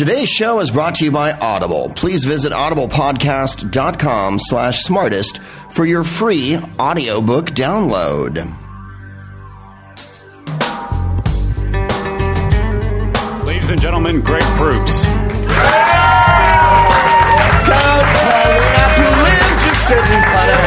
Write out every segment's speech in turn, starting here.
Today's show is brought to you by Audible. Please visit audiblepodcast.com slash smartest for your free audiobook download. Ladies and gentlemen, Greg Proops. to live just sitting butter.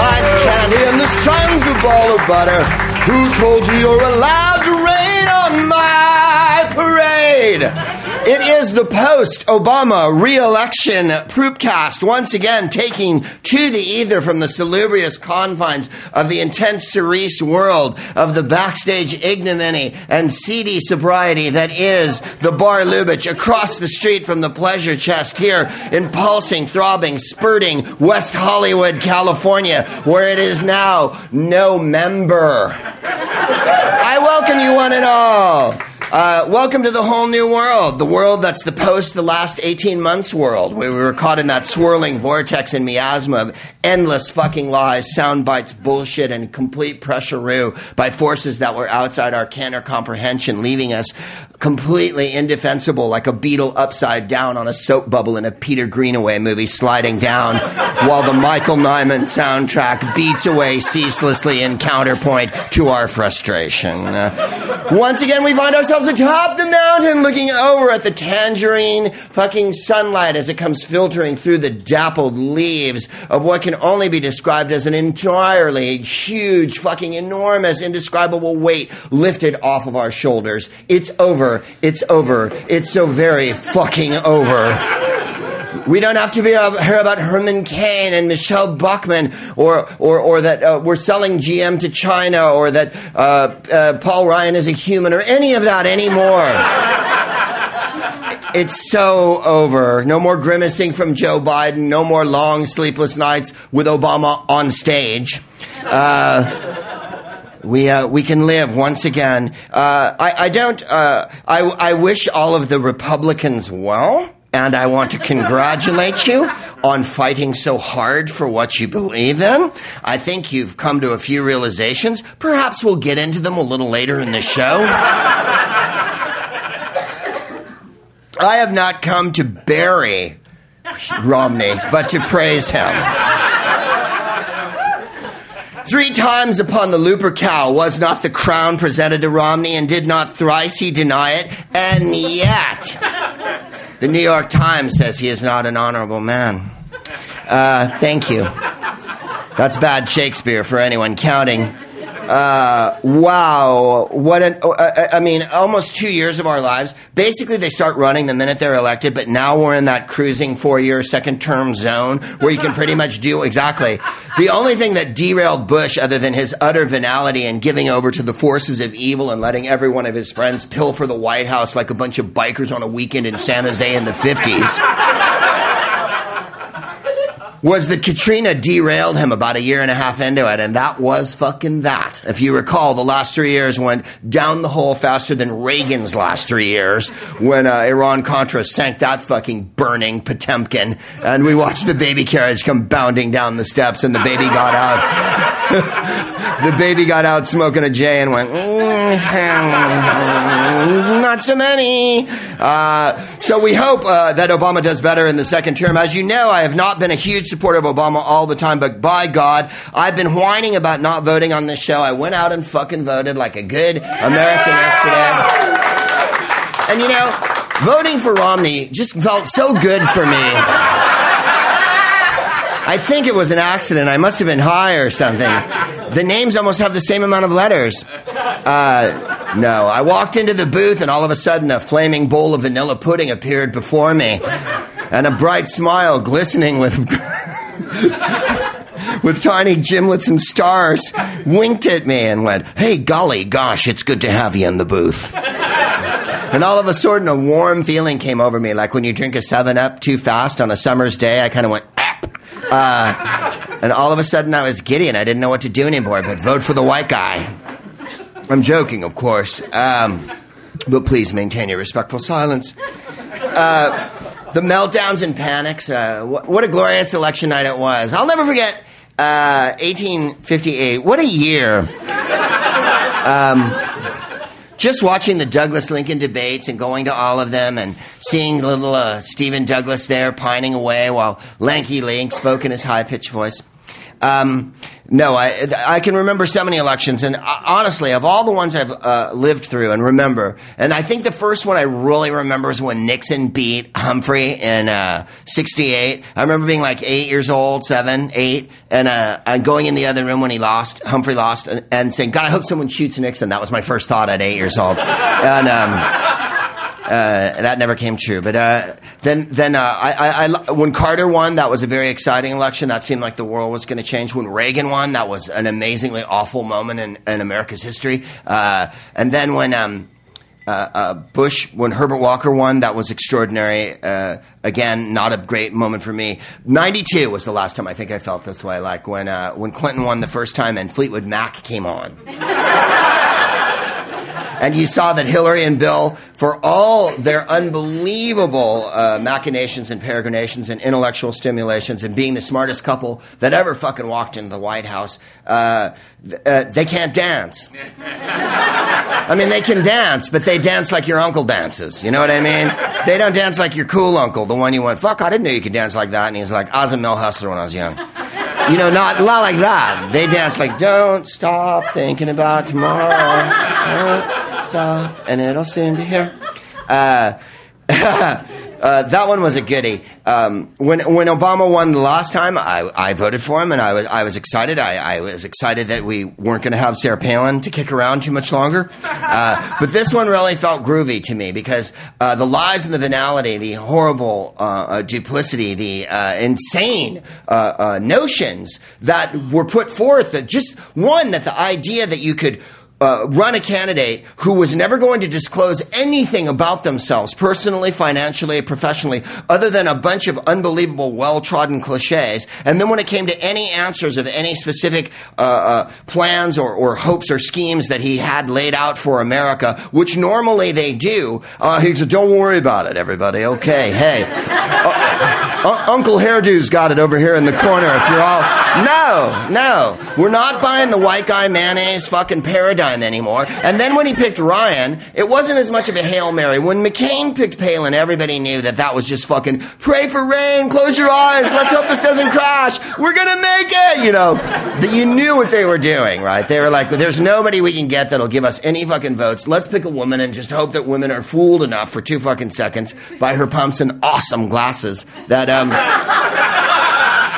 Life's candy and the sun's a ball of butter. Who told you you're allowed to rain on my parade? It is the post Obama re election Proopcast, once again taking to the ether from the salubrious confines of the intense cerise world of the backstage ignominy and seedy sobriety that is the Bar Lubitsch across the street from the pleasure chest here in pulsing, throbbing, spurting West Hollywood, California, where it is now no member. I welcome you one and all. Uh, welcome to the whole new world, the world that's the post the last 18 months world, where we were caught in that swirling vortex and miasma of endless fucking lies, sound bites, bullshit, and complete pressure by forces that were outside our ken or comprehension, leaving us completely indefensible like a beetle upside down on a soap bubble in a Peter Greenaway movie sliding down while the Michael Nyman soundtrack beats away ceaselessly in counterpoint to our frustration. Uh, once again, we find ourselves atop the mountain looking over at the tangerine fucking sunlight as it comes filtering through the dappled leaves of what can only be described as an entirely huge, fucking enormous, indescribable weight lifted off of our shoulders. It's over it's over. It's so very fucking over. We don't have to be, uh, hear about Herman Cain and Michele Bachmann, or or or that uh, we're selling GM to China, or that uh, uh, Paul Ryan is a human, or any of that anymore. It's so over. No more grimacing from Joe Biden. No more long sleepless nights with Obama on stage. Uh, we, uh, we can live once again. Uh, I, I don't, uh, I, I wish all of the Republicans well, and I want to congratulate you on fighting so hard for what you believe in. I think you've come to a few realizations. Perhaps we'll get into them a little later in the show. I have not come to bury Romney, but to praise him. Three times upon the Lupercal was not the crown presented to Romney, and did not thrice he deny it, and yet the New York Times says he is not an honorable man. Uh, thank you. That's bad Shakespeare for anyone counting. Uh, wow, what an! Uh, I mean, almost two years of our lives. Basically, they start running the minute they're elected, but now we're in that cruising four-year second term zone where you can pretty much do exactly. The only thing that derailed Bush, other than his utter venality and giving over to the forces of evil and letting every one of his friends pilfer the White House like a bunch of bikers on a weekend in San Jose in the fifties was that Katrina derailed him about a year and a half into it, and that was fucking that. If you recall, the last three years went down the hole faster than Reagan's last three years when uh, Iran Contra sank that fucking burning Potemkin, and we watched the baby carriage come bounding down the steps, and the baby got out. the baby got out smoking a J and went, mm-hmm, not so many. Uh, so we hope uh, that Obama does better in the second term. As you know, I have not been a huge supporter of Obama all the time, but by God, I've been whining about not voting on this show. I went out and fucking voted like a good American yesterday. And you know, voting for Romney just felt so good for me. I think it was an accident. I must have been high or something. The names almost have the same amount of letters. Uh, no, I walked into the booth and all of a sudden a flaming bowl of vanilla pudding appeared before me and a bright smile glistening with. with tiny gimlets and stars, winked at me and went, Hey, golly gosh, it's good to have you in the booth. And all of a sudden, a warm feeling came over me, like when you drink a 7 Up too fast on a summer's day. I kind of went, uh, and all of a sudden, I was giddy and I didn't know what to do anymore but vote for the white guy. I'm joking, of course. Um, but please maintain your respectful silence. Uh, the meltdowns and panics. Uh, what, what, a glorious election night it was. I'll never forget uh, 1858. What a year. Um, just watching the Douglas Lincoln debates and going to all of them and seeing little uh, Stephen Douglas there pining away while Lanky Link spoke in his high pitched voice. Um, no, I, I can remember so many elections, and uh, honestly, of all the ones I've uh, lived through and remember, and I think the first one I really remember is when Nixon beat Humphrey in uh, '68. I remember being like eight years old, seven, eight, and, uh, going in the other room when he lost, Humphrey lost, and, and, saying, "God, I hope someone shoots Nixon." That was my first thought at eight years old, and. Um, uh, that never came true. But uh, then, then uh, I, I, I, when Carter won, that was a very exciting election. That seemed like the world was going to change. When Reagan won, that was an amazingly awful moment in, in America's history. Uh, and then when um, uh, Bush, when Herbert Walker won, that was extraordinary. again, not a great moment for me. '92 was the last time I think I felt this way, like when when Clinton won the first time and Fleetwood Mac came on. And you saw that Hillary and Bill, for all their unbelievable uh, machinations and peregrinations and intellectual stimulations and being the smartest couple that ever fucking walked into the White House, uh, uh, they can't dance. I mean, they can dance, but they dance like your uncle dances. You know what I mean? They don't dance like your cool uncle, the one you went, fuck, I didn't know you could dance like that. And he's like, I was a mill hustler when I was young. You know, not, not like that. They dance like, don't stop thinking about tomorrow. Don't stop, and it'll soon be here. Uh, uh, that one was a goodie. Um, when when Obama won the last time, I, I voted for him, and I was I was excited. I, I was excited that we weren't going to have Sarah Palin to kick around too much longer. Uh, but this one really felt groovy to me because uh, the lies and the venality, the horrible uh, uh, duplicity, the uh, insane notions that were put forth. That just one that the idea that you could uh, run a candidate who was never going to disclose anything about themselves, personally, financially, professionally, other than a bunch of unbelievable, well trodden cliches. And then when it came to any answers of any specific uh, uh, plans or, or, hopes or schemes that he had laid out for America, which normally they do, uh, he said, Don't worry about it, everybody. Okay, hey. Uh, Uncle Hairdo's got it over here in the corner if you're all. No, no. We're not buying the white guy mayonnaise fucking paradigm time anymore. And then when he picked Ryan, it wasn't as much of a Hail Mary. When McCain picked Palin, everybody knew that that was just fucking pray for rain, close your eyes, let's hope this doesn't crash. We're gonna make it, you know. That you knew what they were doing, right? They were like, there's nobody we can get that'll give us any fucking votes. Let's pick a woman and just hope that women are fooled enough for two fucking seconds by her pumps and awesome glasses that um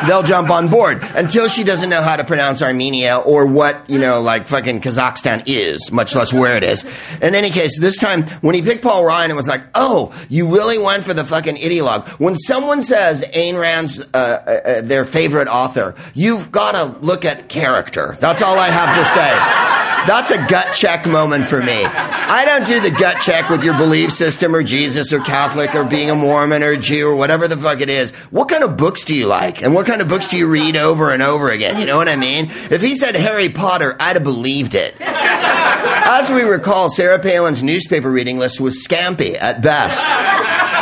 they'll jump on board until she doesn't know how to pronounce Armenia or what, you know, like fucking Kazakhstan is, much less where it is. In any case, this time when he picked Paul Ryan, it was like, oh, you really went for the fucking ideologue. When someone says Ayn Rand's uh, uh, uh their favorite author, you've got to look at character. That's all I have to say. That's a gut check moment for me. I don't do the gut check with your belief system or Jesus or Catholic or being a Mormon or a Jew or whatever the fuck it is. What kind of books do you like? And what kind of books do you read over and over again? You know what I mean? If he said Harry Potter, I'd have believed it. As we recall, Sarah Palin's newspaper reading list was scampy at best,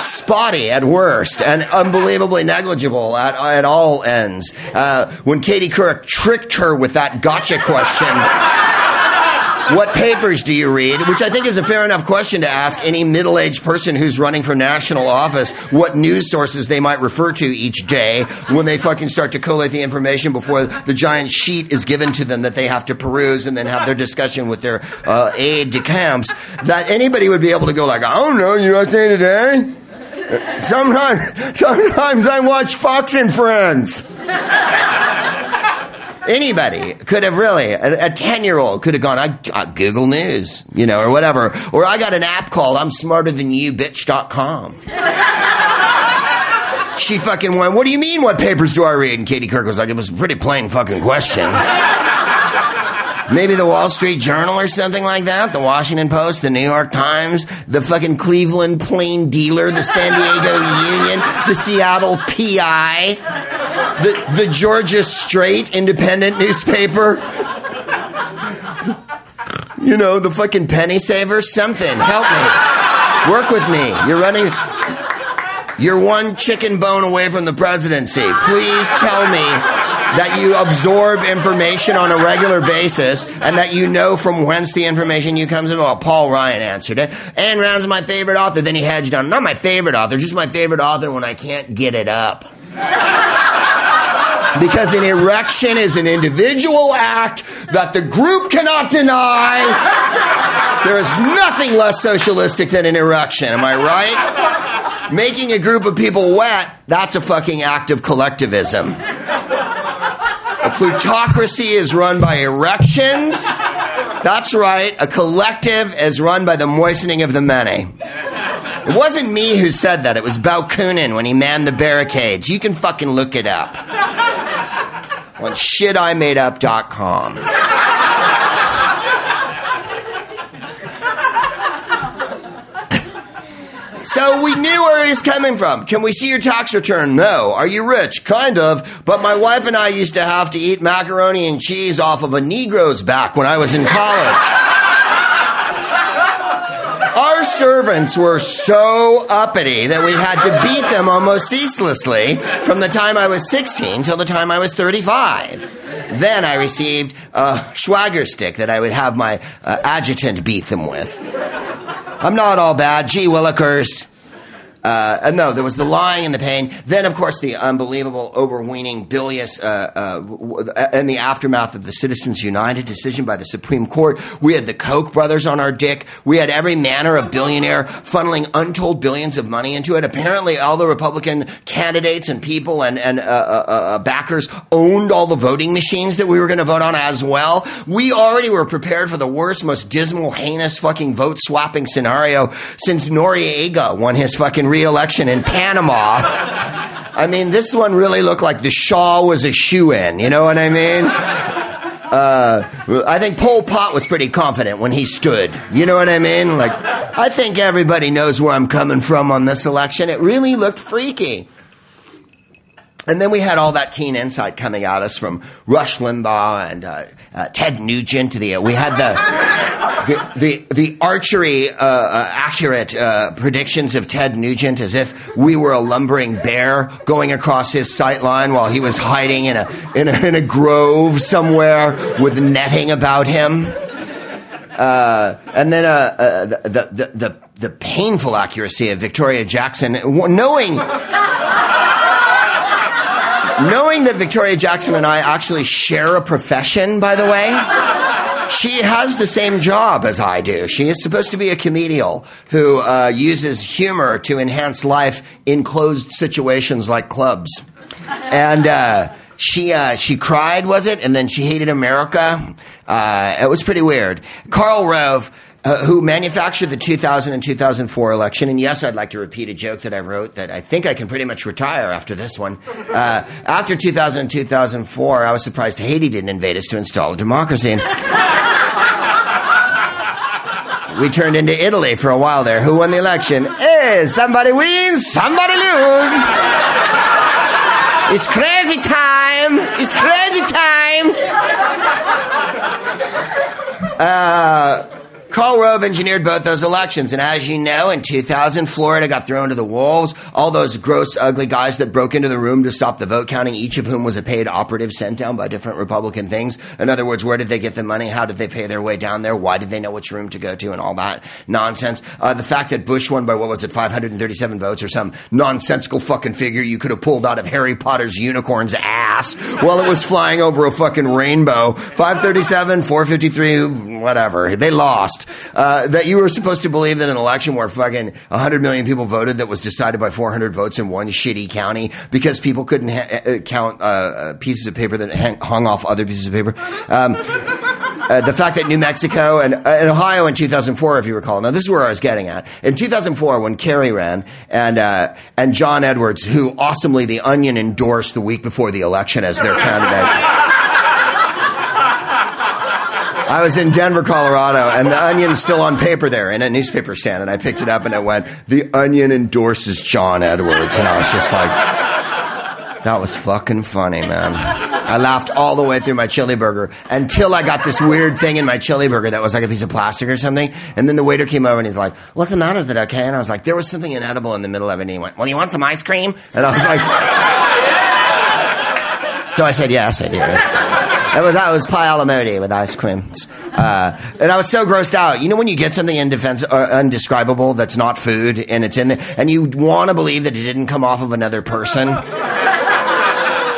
spotty at worst, and unbelievably negligible at, at all ends. Uh, when Katie Couric tricked her with that gotcha question, what papers do you read? Which I think is a fair enough question to ask any middle aged person who's running for national office what news sources they might refer to each day when they fucking start to collate the information before the giant sheet is given to them that they have to peruse and then have their discussion with their uh, aide de camps. That anybody would be able to go, like, I don't know, USA Today? Sometimes, sometimes I watch Fox and Friends. Anybody could have really, a 10 year old could have gone, I got Google News, you know, or whatever. Or I got an app called I'm Smarter Than You Bitch.com. she fucking went, What do you mean, what papers do I read? And Katie Couric was like, It was a pretty plain fucking question. Maybe the Wall Street Journal or something like that, the Washington Post, the New York Times, the fucking Cleveland Plain Dealer, the San Diego Union, the Seattle PI, the, the Georgia Straight independent newspaper. You know, the fucking penny saver, something. Help me. Work with me. You're running. You're one chicken bone away from the presidency. Please tell me that you absorb information on a regular basis and that you know from whence the information you comes from. Well, Paul Ryan answered it. Ayn Rand's my favorite author. Then he hedged on, not my favorite author, just my favorite author when I can't get it up. Because an erection is an individual act that the group cannot deny. There is nothing less socialistic than an erection. Am I right? Making a group of people wet, that's a fucking act of collectivism. A plutocracy is run by erections. That's right. A collective is run by the moistening of the many. It wasn't me who said that. It was Bakunin when he manned the barricades. You can fucking look it up on shitimadeup.com. So we knew where he's coming from. Can we see your tax return? No. Are you rich? Kind of. But my wife and I used to have to eat macaroni and cheese off of a Negro's back when I was in college. Our servants were so uppity that we had to beat them almost ceaselessly from the time I was 16 till the time I was 35. Then I received a swagger stick that I would have my uh, adjutant beat them with. I'm not all bad. Gee willikers. Uh, no, there was the lying and the pain. Then, of course, the unbelievable, overweening, bilious, uh, uh, in the aftermath of the Citizens United decision by the Supreme Court, we had the Koch brothers on our dick. We had every manner of billionaire funneling untold billions of money into it. Apparently, all the Republican candidates and people and, and uh, uh, uh, backers owned all the voting machines that we were going to vote on as well. We already were prepared for the worst, most dismal, heinous fucking vote swapping scenario since Noriega won his fucking re-election in Panama. I mean, this one really looked like the Shah was a shoe in. You know what I mean? Uh, I think Pol Pot was pretty confident when he stood. You know what I mean? Like, I think everybody knows where I'm coming from on this election. It really looked freaky. And then we had all that keen insight coming at us from Rush Limbaugh and uh, uh, Ted Nugent. The uh, we had the the the, the archery uh, uh, accurate uh, predictions of Ted Nugent as if we were a lumbering bear going across his sight line while he was hiding in a in a, in a grove somewhere with netting about him. and then the, the the the painful accuracy of Victoria Jackson, knowing knowing that Victoria Jackson and I actually share a profession, by the way, she has the same job as I do. She is supposed to be a comedian who uh, uses humor to enhance life in closed situations like clubs. And uh, she uh, she cried, was it? And then she hated America. Uh, it was pretty weird. Karl Rove uh, who manufactured the 2000 and 2004 election. And yes, I'd like to repeat a joke that I wrote that I think I can pretty much retire after this one. Uh, after 2000 and 2004, I was surprised Haiti didn't invade us to install a democracy. we turned into Italy for a while there. Who won the election? Hey, somebody wins, somebody lose. It's crazy time. It's crazy time. Uh, Karl Rove engineered both those elections. And as you know, in 2000, Florida got thrown to the wolves. All those gross, ugly guys that broke into the room to stop the vote counting, each of whom was a paid operative sent down by different Republican things. In other words, where did they get the money? How did they pay their way down there? Why did they know which room to go to and all that nonsense? Uh, the fact that Bush won by, what was it, 537 votes or some nonsensical fucking figure you could have pulled out of Harry Potter's unicorn's ass while it was flying over a fucking rainbow. 537, 453, whatever. They lost uh, that you were supposed to believe that an election where fucking 100 million people voted that was decided by 400 votes in one shitty county because people couldn't ha- uh, count uh, uh, pieces of paper that hang- hung off other pieces of paper. Um, uh, the fact that New Mexico and, uh, and, Ohio in 2004, if you recall. Now, this is where I was getting at. In 2004, when Kerry ran and uh, and John Edwards, who awesomely the Onion endorsed the week before the election as their candidate. I was in Denver, Colorado, and the Onion's still on paper there in a newspaper stand, and I picked it up and it went, "The Onion endorses John Edwards," and I was just like, "That was fucking funny, man." I laughed all the way through my chili burger until I got this weird thing in my chili burger that was like a piece of plastic or something. And then the waiter came over and he's like, "What's the matter? Is it okay?" And I was like, "There was something inedible in the middle of it." And he went, "Well, you want some ice cream?" And I was like. So I said, yes, I do. It was, it was pie with ice cream. Uh, and I was so grossed out. You know when you get something indefens- uh, undescribable that's not food and it's in there, and you want to believe that it didn't come off of another person?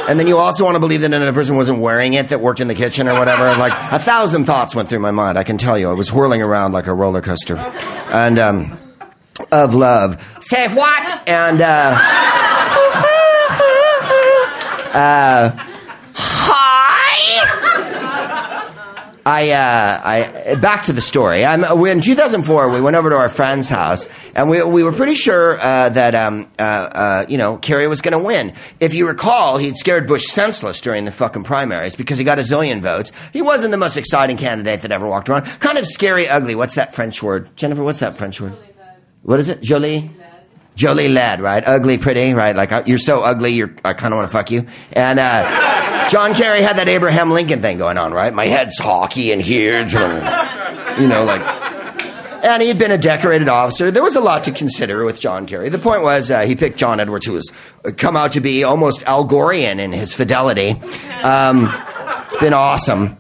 And then you also want to believe that another person wasn't wearing it that worked in the kitchen or whatever. Like a thousand thoughts went through my mind. I can tell you, I was whirling around like a roller coaster. And, um, of love. Say what? And, uh, uh, I, uh, I, back to the story. I'm, in 2004, we went over to our friend's house, and we, we were pretty sure uh, that, um, uh, uh, you know, Kerry was going to win. If you recall, he'd scared Bush senseless during the fucking primaries because he got a zillion votes. He wasn't the most exciting candidate that ever walked around. Kind of scary, ugly. What's that French word? Jennifer, what's that French word? What is it? Jolie? Jolie laide, right? Ugly, pretty, right? Like uh, you're so ugly, you're I kind of want to fuck you. And uh, John Kerry had that Abraham Lincoln thing going on, right? My head's hockey and huge, you know, like. And he had been a decorated officer. There was a lot to consider with John Kerry. The point was uh, he picked John Edwards, who was uh, come out to be almost Al Gorean in his fidelity. Um, it's been awesome.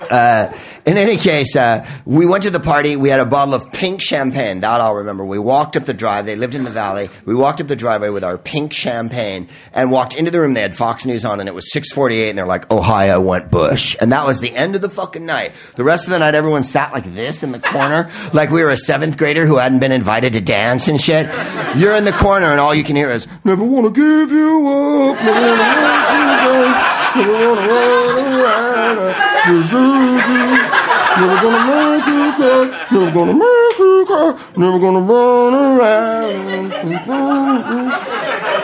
Uh, in any case, uh, we went to the party. We had a bottle of pink champagne. That I'll remember. We walked up the drive. They lived in the valley. We walked up the driveway with our pink champagne and walked into the room. They had Fox News on, and it was 6:48. And they're like, "Ohio went Bush," and that was the end of the fucking night. The rest of the night, everyone sat like this in the corner, like we were a seventh grader who hadn't been invited to dance and shit. You're in the corner, and all you can hear is, "Never wanna give you up, never wanna let you you." Never gonna make you cry, never gonna make you cry, never gonna run around.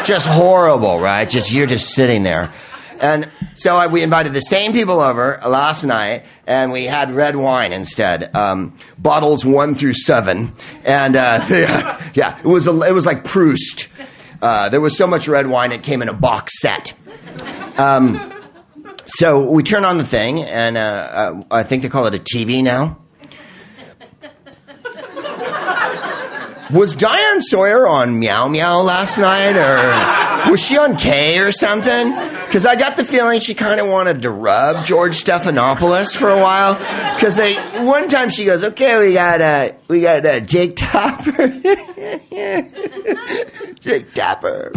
Just horrible, right? Just you're just sitting there. And so I, we invited the same people over last night, and we had red wine instead, um, bottles one through seven, and uh, yeah, yeah, it was a, it was like Proust. Uh, there was so much red wine it came in a box set. Um, so we turn on the thing, and uh, uh, I think they call it a TV now. Was Diane Sawyer on Meow Meow last night, or was she on K or something? Because I got the feeling she kind of wanted to rub George Stephanopoulos for a while. Because they one time she goes, "Okay, we got uh, we got uh, Jake Tapper, Jake Tapper,"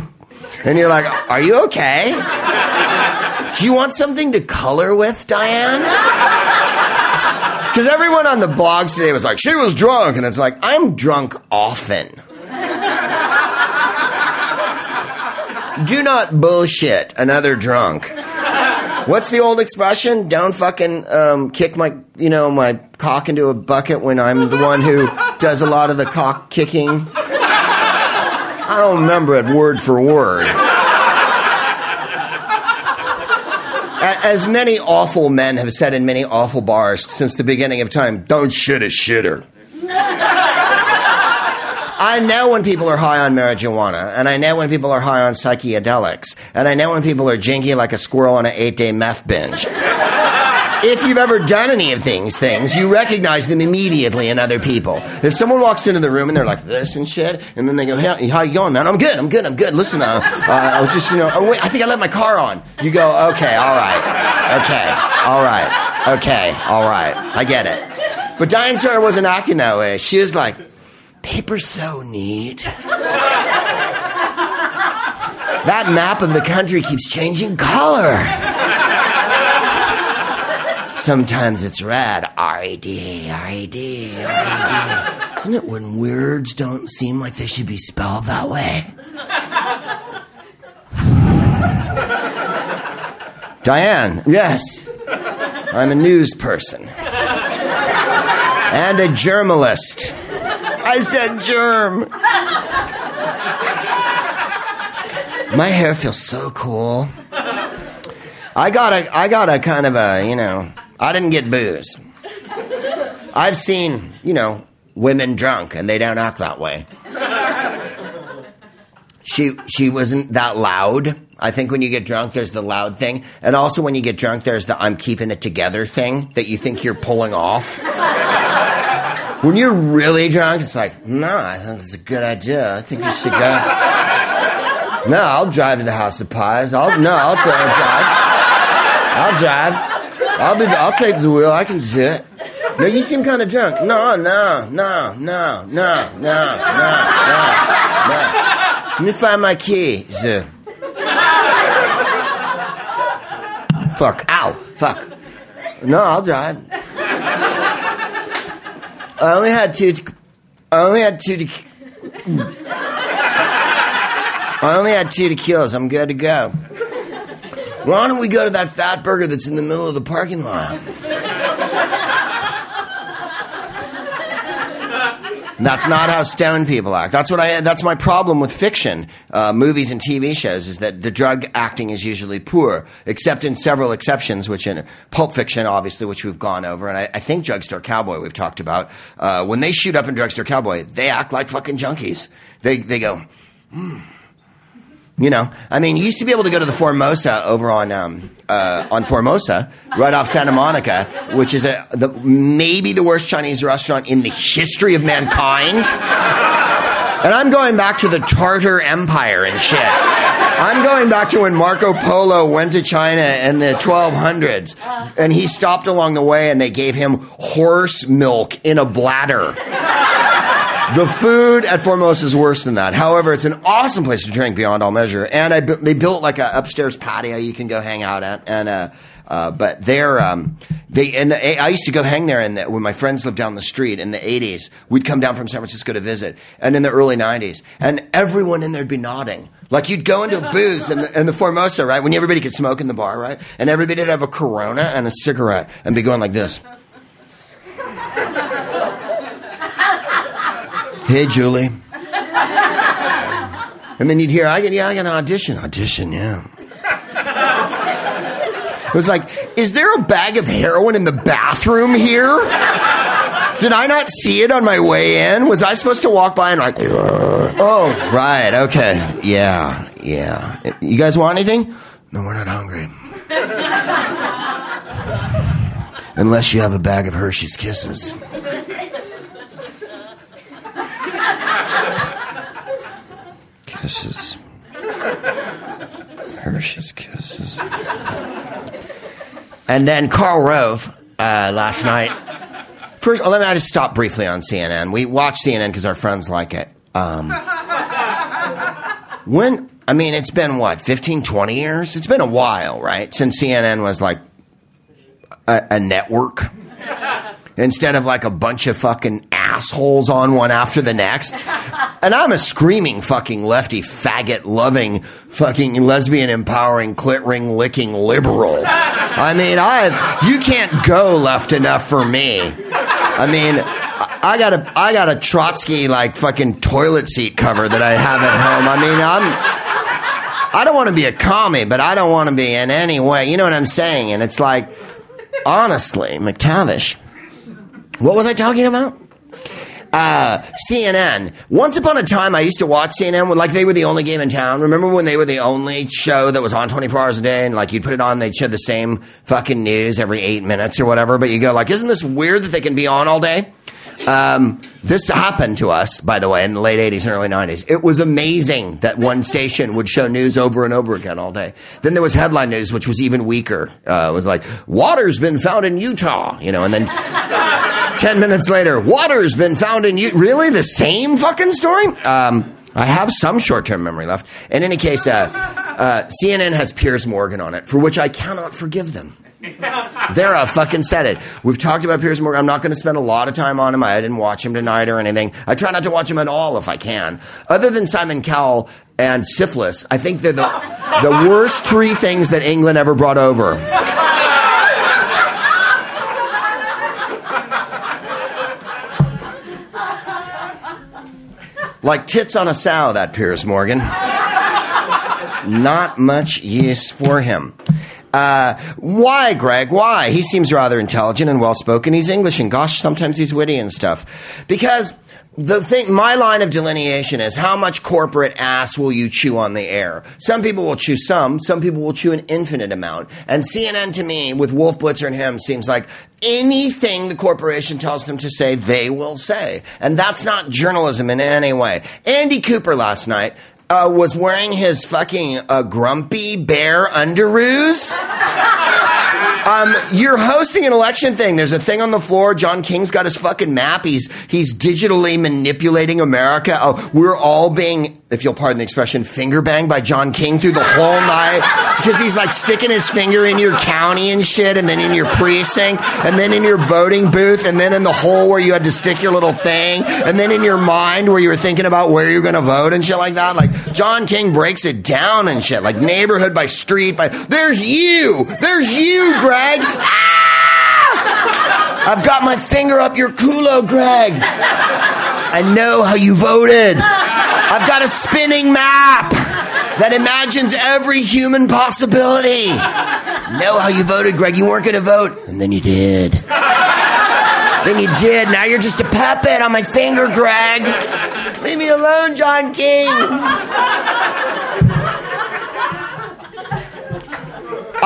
and you're like, "Are you okay? Do you want something to color with, Diane?" Because everyone on the blogs today was like, she was drunk. And it's like, I'm drunk often. Do not bullshit another drunk. What's the old expression? Don't fucking um, kick my, you know, my cock into a bucket when I'm the one who does a lot of the cock kicking. I don't remember it word for word. As many awful men have said in many awful bars since the beginning of time, don't shit a shitter. I know when people are high on marijuana, and I know when people are high on psychedelics, and I know when people are jinky like a squirrel on an eight day meth binge. If you've ever done any of these things, you recognize them immediately in other people. If someone walks into the room and they're like this and shit, and then they go, "Hey, how you going, man? I'm good. I'm good. I'm good. Listen, uh, uh, I was just, you know, oh, wait, I think I left my car on." You go, "Okay, all right, okay, all right, okay, all right. I get it." But Diane Sawyer wasn't acting that way. She was like, "Paper's so neat." That map of the country keeps changing color. Sometimes it's red. R-A-D, R-A-D, R-A-D. Isn't it when words don't seem like they should be spelled that way? Diane, yes. I'm a news person. And a journalist. I said germ. My hair feels so cool. I got a I got a kind of a, you know, I didn't get booze. I've seen, you know, women drunk and they don't act that way. She she wasn't that loud. I think when you get drunk, there's the loud thing, and also when you get drunk, there's the "I'm keeping it together" thing that you think you're pulling off. when you're really drunk, it's like, no, I think it's a good idea. I think you should go. No, I'll drive to the House of Pies. I'll no, I'll drive. I'll drive. I'll be. The, I'll take the wheel. I can do it. No, you seem kind of drunk. No, no, no, no, no, no, no, no. Let me find my keys. Fuck. Ow. Fuck. No, I'll drive. I only had two. To, I only had two. To, I only had two tequilas. I'm good to go. Why don't we go to that fat burger that's in the middle of the parking lot? That's not how stoned people act. That's what I. That's my problem with fiction, uh, movies and TV shows, is that the drug acting is usually poor, except in several exceptions, which in Pulp Fiction, obviously, which we've gone over, and I, I think Drugstore Cowboy we've talked about. Uh, when they shoot up in Drugstore Cowboy, they act like fucking junkies. They they go. Hmm. You know, I mean, you used to be able to go to the Formosa over on um, uh, on Formosa, right off Santa Monica, which is a the, maybe the worst Chinese restaurant in the history of mankind. And I'm going back to the Tartar Empire and shit. I'm going back to when Marco Polo went to China in the 1200s, and he stopped along the way, and they gave him horse milk in a bladder. The food at Formosa is worse than that. However, it's an awesome place to drink beyond all measure. And I, they built like an upstairs patio you can go hang out at. And uh, uh, but they're um, they and I used to go hang there. And the, when my friends lived down the street in the '80s, we'd come down from San Francisco to visit. And in the early '90s, and everyone in there'd be nodding. Like you'd go into booze in the, in the Formosa, right? When everybody could smoke in the bar, right? And everybody would have a Corona and a cigarette and be going like this. Hey, Julie. And then you'd hear, I get, yeah, I got an audition. Audition, yeah. It was like, is there a bag of heroin in the bathroom here? Did I not see it on my way in? Was I supposed to walk by and like, uh. oh, right, okay, yeah, yeah. You guys want anything? No, we're not hungry. Unless you have a bag of Hershey's Kisses. Kisses. Hershey's Kisses. And then Karl Rove uh, last night. First, let me I just stop briefly on CNN. We watch CNN because our friends like it. Um, when, I mean, it's been what, 15, 20 years? It's been a while, right? Since CNN was like a, a network instead of like a bunch of fucking assholes on one after the next. And I'm a screaming fucking lefty, faggot loving, fucking lesbian empowering, clit ring licking liberal. I mean, I you can't go left enough for me. I mean, I got a I got a Trotsky like fucking toilet seat cover that I have at home. I mean, I'm I don't want to be a commie, but I don't want to be in any way. You know what I'm saying? And it's like, honestly, McTavish, what was I talking about? Uh, CNN. Once upon a time, I used to watch CNN when, like, they were the only game in town. Remember when they were the only show that was on 24 hours a day and, like, you'd put it on, they'd show the same fucking news every eight minutes or whatever, but you go, like, isn't this weird that they can be on all day? Um, this happened to us, by the way, in the late 80s and early 90s. It was amazing that one station would show news over and over again all day. Then there was headline news, which was even weaker. Uh, it was like, water's been found in Utah, you know, and then 10 minutes later, water's been found in Utah. Really? The same fucking story? Um, I have some short term memory left. In any case, uh, uh, CNN has Piers Morgan on it, for which I cannot forgive them. They're a fucking said it. We've talked about Piers Morgan. I'm not going to spend a lot of time on him. I didn't watch him tonight or anything. I try not to watch him at all if I can. Other than Simon Cowell and syphilis, I think they're the, the worst three things that England ever brought over. Like tits on a sow, that Piers Morgan. Not much use for him. Uh, why, Greg? Why? He seems rather intelligent and well spoken. He's English, and gosh, sometimes he's witty and stuff. Because the thing, my line of delineation is how much corporate ass will you chew on the air? Some people will chew some, some people will chew an infinite amount. And CNN to me, with Wolf Blitzer and him, seems like anything the corporation tells them to say, they will say. And that's not journalism in any way. Andy Cooper last night uh, was wearing his fucking uh, grumpy bear underoos. Um, you're hosting an election thing. There's a thing on the floor. John King's got his fucking map. He's he's digitally manipulating America. Oh, we're all being, if you'll pardon the expression, finger banged by John King through the whole night because he's like sticking his finger in your county and shit, and then in your precinct, and then in your voting booth, and then in the hole where you had to stick your little thing, and then in your mind where you were thinking about where you're going to vote and shit like that. Like John King breaks it down and shit, like neighborhood by street by. There's you. There's you, Greg. Greg. Ah! I've got my finger up your culo, Greg. I know how you voted. I've got a spinning map that imagines every human possibility. Know how you voted, Greg. You weren't going to vote, and then you did. then you did. Now you're just a puppet on my finger, Greg. Leave me alone, John King.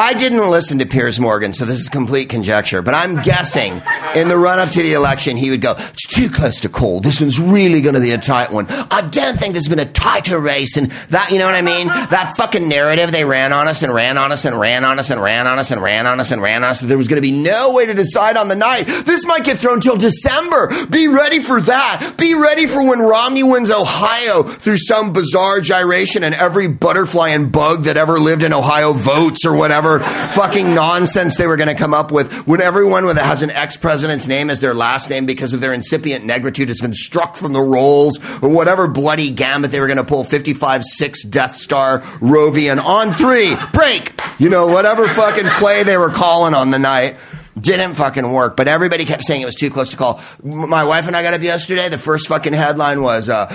I didn't listen to Piers Morgan, so this is complete conjecture, but I'm guessing in the run up to the election, he would go, It's too close to call. This one's really going to be a tight one. I don't think there's been a tighter race. And that, you know what I mean? That fucking narrative they ran on us and ran on us and ran on us and ran on us and ran on us and ran on us. There was going to be no way to decide on the night. This might get thrown till December. Be ready for that. Be ready for when Romney wins Ohio through some bizarre gyration and every butterfly and bug that ever lived in Ohio votes or whatever whatever fucking nonsense they were going to come up with when everyone that has an ex president's name as their last name because of their incipient negritude has been struck from the rolls or whatever bloody gambit they were going to pull 55 6 Death Star Rovian on three, break, you know, whatever fucking play they were calling on the night didn't fucking work. But everybody kept saying it was too close to call. My wife and I got up yesterday. The first fucking headline was uh,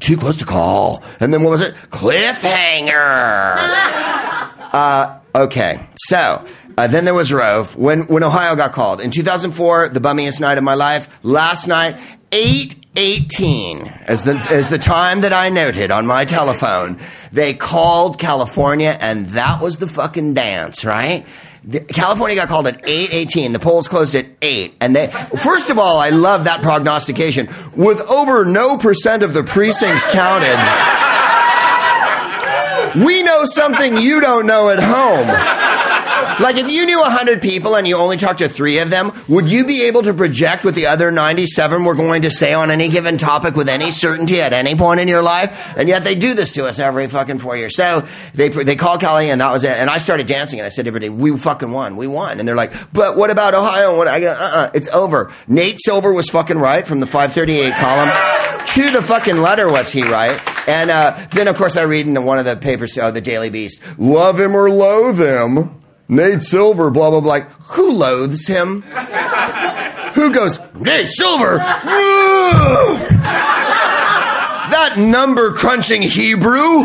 too close to call, and then what was it? Cliffhanger. uh, Okay, so uh, then there was Rove when when Ohio got called in 2004, the bummiest night of my life. Last night, eight. 18 as the, as the time that I noted on my telephone. They called California and that was the fucking dance, right? California got called at 8:18. The polls closed at 8. And they first of all, I love that prognostication. With over no percent of the precincts counted, we know something you don't know at home. Like if you knew 100 people and you only talked to three of them, would you be able to project what the other 97 were going to say on any given topic with any certainty at any point in your life? And yet they do this to us every fucking four years. So they, they called Cali and that was it. And I started dancing and I said to everybody, we fucking won. We won. And they're like, but what about Ohio? What I go, uh-uh, it's over. Nate Silver was fucking right from the 538 column. To the fucking letter was he right. And uh, then, of course, I read in one of the papers, uh, the Daily Beast, love him or loathe him. Nate Silver, blah, blah, blah. Like, who loathes him? who goes, Nate Silver? that number crunching Hebrew?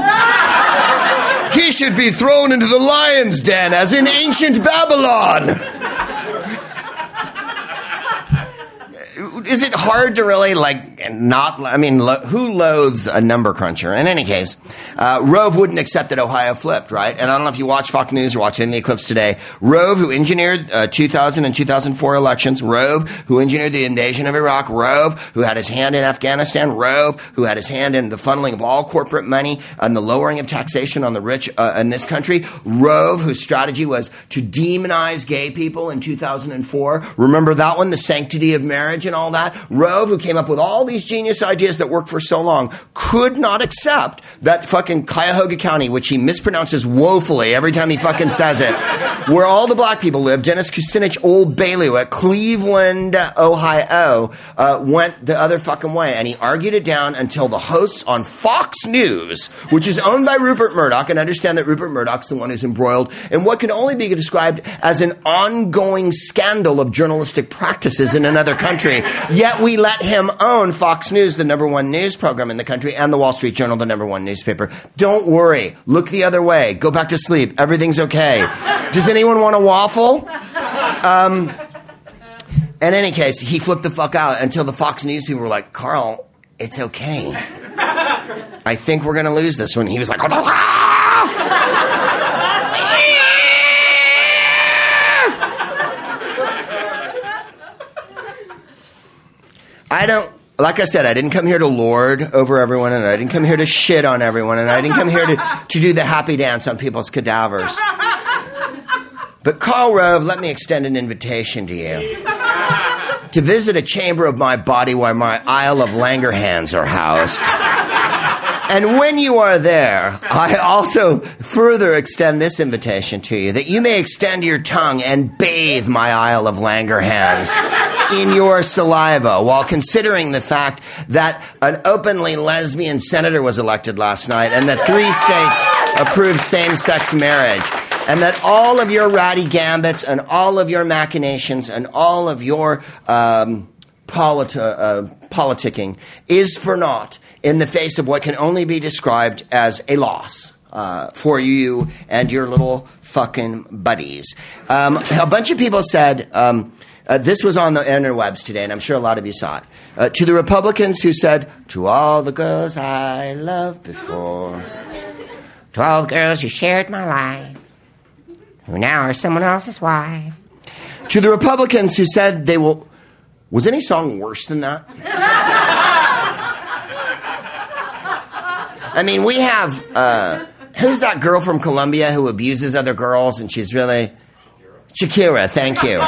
He should be thrown into the lion's den as in ancient Babylon. Is it hard to really like not? I mean, lo- who loathes a number cruncher? In any case, uh, Rove wouldn't accept that Ohio flipped, right? And I don't know if you watch Fox News or watch any of the Eclipse today. Rove, who engineered uh, 2000 and 2004 elections, Rove, who engineered the invasion of Iraq, Rove, who had his hand in Afghanistan, Rove, who had his hand in the funneling of all corporate money and the lowering of taxation on the rich uh, in this country, Rove, whose strategy was to demonize gay people in 2004. Remember that one, the sanctity of marriage and all that? Rove, who came up with all these genius ideas that worked for so long, could not accept that fucking Cuyahoga County, which he mispronounces woefully every time he fucking says it, where all the black people live, Dennis Kucinich Old Bailey at Cleveland, Ohio, uh, went the other fucking way. And he argued it down until the hosts on Fox News, which is owned by Rupert Murdoch, and understand that Rupert Murdoch's the one who's embroiled in what can only be described as an ongoing scandal of journalistic practices in another country. Yet we let him own Fox News, the number one news program in the country, and the Wall Street Journal, the number one newspaper. Don't worry. Look the other way. Go back to sleep. Everything's okay. Does anyone want a waffle? Um, in any case, he flipped the fuck out until the Fox News people were like, Karl, it's okay. I think we're going to lose this one. He was like, I don't like I said, I didn't come here to lord over everyone, and I didn't come here to shit on everyone, and I didn't come here to, to do the happy dance on people's cadavers. But Karl Rove, let me extend an invitation to you to visit a chamber of my body where my Isle of Langerhans are housed. And when you are there, I also further extend this invitation to you that you may extend your tongue and bathe my Isle of Langerhans in your saliva while considering the fact that an openly lesbian senator was elected last night and that three states approved same sex marriage and that all of your ratty gambits and all of your machinations and all of your um, politi- uh, politicking is for naught in the face of what can only be described as a loss. Uh, for you and your little fucking buddies. Um, a bunch of people said, um, uh, this was on the interwebs today, and I'm sure a lot of you saw it. Uh, to the Republicans who said, To all the girls I loved before, to all the girls who shared my life, who now are someone else's wife. To the Republicans who said they will. Was any song worse than that? I mean, we have. Uh, who's that girl from Colombia who abuses other girls and she's really. Shakira, thank you.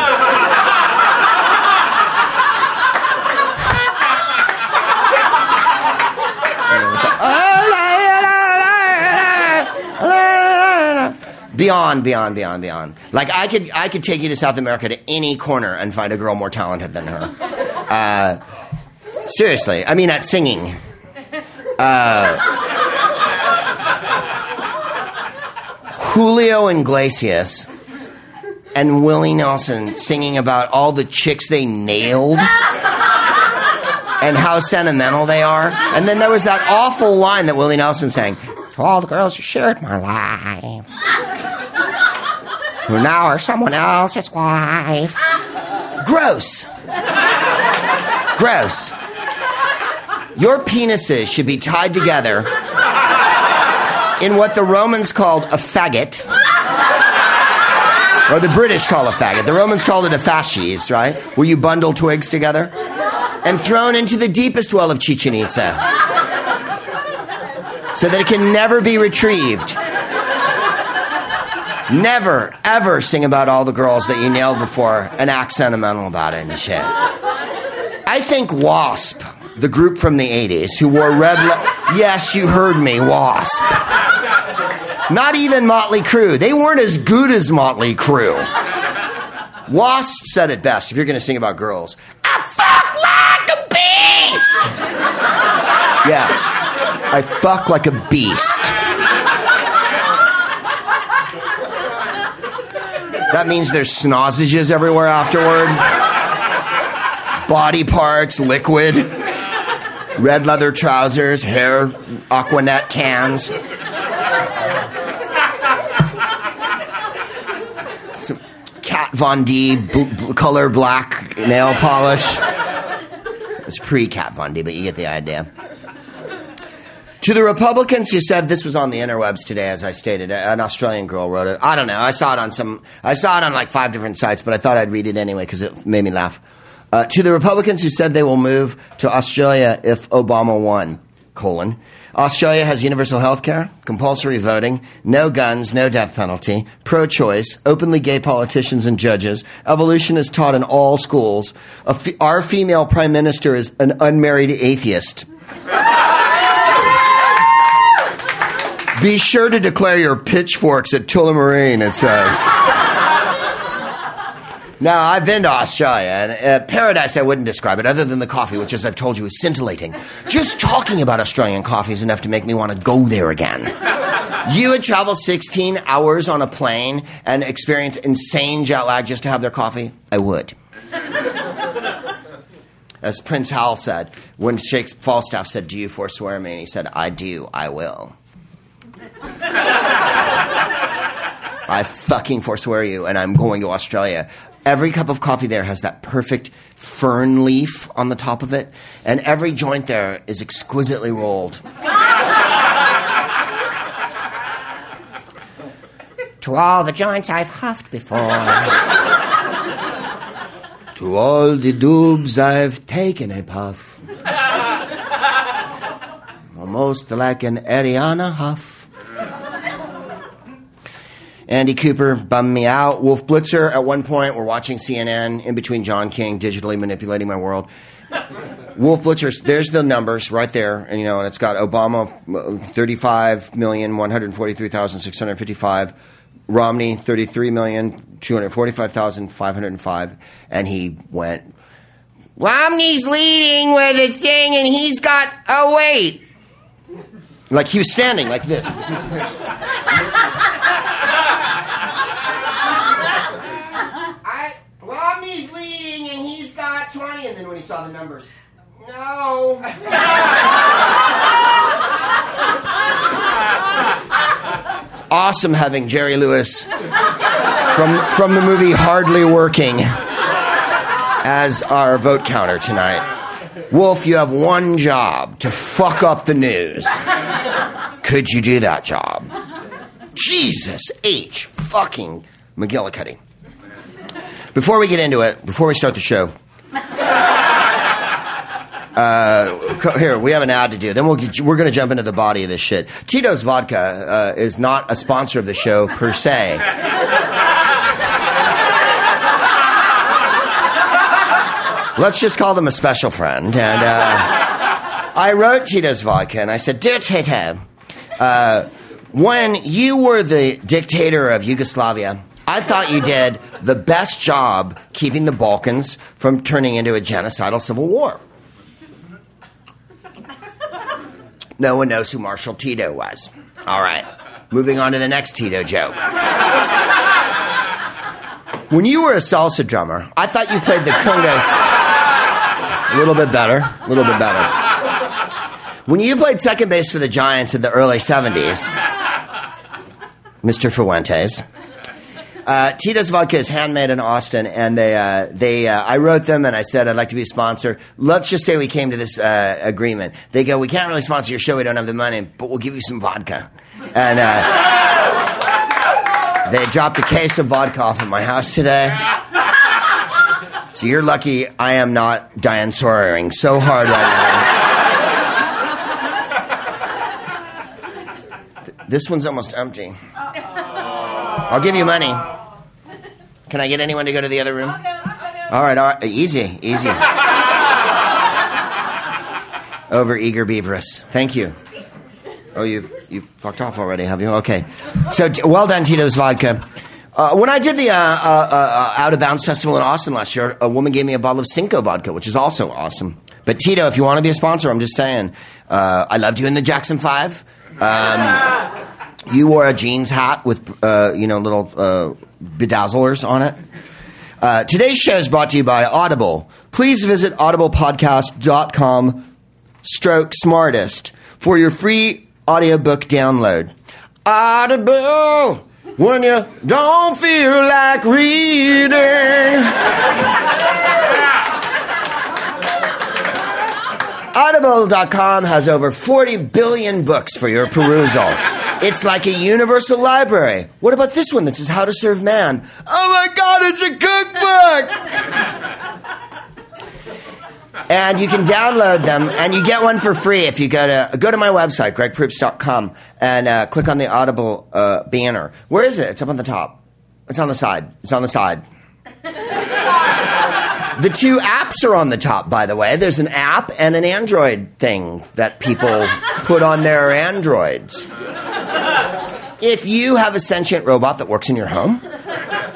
Beyond, beyond, beyond, beyond. Like I could, I could take you to South America to any corner and find a girl more talented than her. Uh, seriously, I mean at singing. Uh, Julio Iglesias and Willie Nelson singing about all the chicks they nailed and how sentimental they are. And then there was that awful line that Willie Nelson sang To all the girls who shared my life, who now are someone else's wife. Gross. Gross. Your penises should be tied together in what the Romans called a faggot. Or the British call a faggot. The Romans called it a fasces, right? Where you bundle twigs together. And thrown into the deepest well of Chichen Itza. So that it can never be retrieved. Never, ever sing about all the girls that you nailed before and act sentimental about it and shit. I think Wasp, the group from the 80s who wore red. Yes, you heard me, Wasp. Not even Motley Crue. They weren't as good as Motley Crue. Wasp said it best if you're going to sing about girls. I fuck like a beast! Yeah. I fuck like a beast. That means there's snozages everywhere afterward. Body parts, liquid, red leather trousers, hair, Aquanet cans. Kat Von D color black nail polish. It's pre Kat Von D, but you get the idea. To the Republicans who said this was on the interwebs today, as I stated, an Australian girl wrote it. I don't know. I saw it on some. I saw it on like five different sites, but I thought I'd read it anyway because it made me laugh. Uh, to the Republicans who said they will move to Australia if Obama won, colon. Australia has universal health care, compulsory voting, no guns, no death penalty, pro choice, openly gay politicians and judges. Evolution is taught in all schools. Our female prime minister is an unmarried atheist. Be sure to declare your pitchforks at Tullamarine, it says. Now, I've been to Australia, and uh, paradise I wouldn't describe it, other than the coffee, which, as I've told you, is scintillating. Just talking about Australian coffee is enough to make me want to go there again. You would travel 16 hours on a plane and experience insane jet lag just to have their coffee? I would. As Prince Hal said, when Shakes Falstaff said, Do you forswear me? And he said, I do, I will. I fucking forswear you, and I'm going to Australia. Every cup of coffee there has that perfect fern leaf on the top of it, and every joint there is exquisitely rolled. to all the joints I've huffed before. to all the doobs I've taken a puff. Almost like an Arianna Huff. Andy Cooper bummed me out. Wolf Blitzer, at one point, we're watching CNN in between John King digitally manipulating my world. Wolf Blitzer, there's the numbers right there, and you know, and it's got Obama thirty-five million one hundred forty-three thousand six hundred fifty-five, Romney thirty-three million two hundred forty-five thousand five hundred five, and he went. Romney's leading with a thing, and he's got. Oh wait, like he was standing like this. I, Romney's leading and he's got 20. And then when he saw the numbers, no. it's awesome having Jerry Lewis from, from the movie Hardly Working as our vote counter tonight. Wolf, you have one job to fuck up the news. Could you do that job? Jesus H. fucking McGillicuddy. Before we get into it, before we start the show, uh, here we have an ad to do. Then we'll get, we're going to jump into the body of this shit. Tito's Vodka uh, is not a sponsor of the show per se. Let's just call them a special friend. And uh, I wrote Tito's Vodka and I said, Dear Tito, uh, when you were the dictator of Yugoslavia, I thought you did the best job keeping the Balkans from turning into a genocidal civil war. No one knows who Marshal Tito was. All right, moving on to the next Tito joke. When you were a salsa drummer, I thought you played the congas a little bit better. A little bit better. When you played second base for the Giants in the early 70s, Mr. Fuentes, uh, Tito's Vodka is handmade in Austin, and they, uh, they, uh, I wrote them and I said I'd like to be a sponsor. Let's just say we came to this uh, agreement. They go, we can't really sponsor your show. We don't have the money, but we'll give you some vodka. And uh, they dropped a case of vodka off at my house today. So you're lucky I am not Diane Sawyering so hard right now. This one's almost empty. I'll give you money. Can I get anyone to go to the other room? All right, all right. Easy, easy. Over eager beaverus. Thank you. Oh, you've you've fucked off already, have you? Okay. So well done, Tito's vodka. Uh, when I did the uh, uh, uh, Out of Bounds Festival in Austin last year, a woman gave me a bottle of Cinco vodka, which is also awesome. But Tito, if you want to be a sponsor, I'm just saying, uh, I loved you in the Jackson Five. Um, you wore a jeans hat with, uh, you know, little bedazzlers on it. today's show is brought to you by Audible. Please visit audiblepodcast.com stroke smartest for your free audiobook download. Audible! When you don't feel like reading. Audible.com has over 40 billion books for your perusal. It's like a universal library. What about this one that says How to Serve Man? Oh my God, it's a cookbook! And you can download them and you get one for free if you go to go to my website gregproops.com and uh, click on the audible uh, banner. Where is it? It's up on the top. It's on the side. It's on the side. The two apps are on the top by the way. There's an app and an android thing that people put on their androids. If you have a sentient robot that works in your home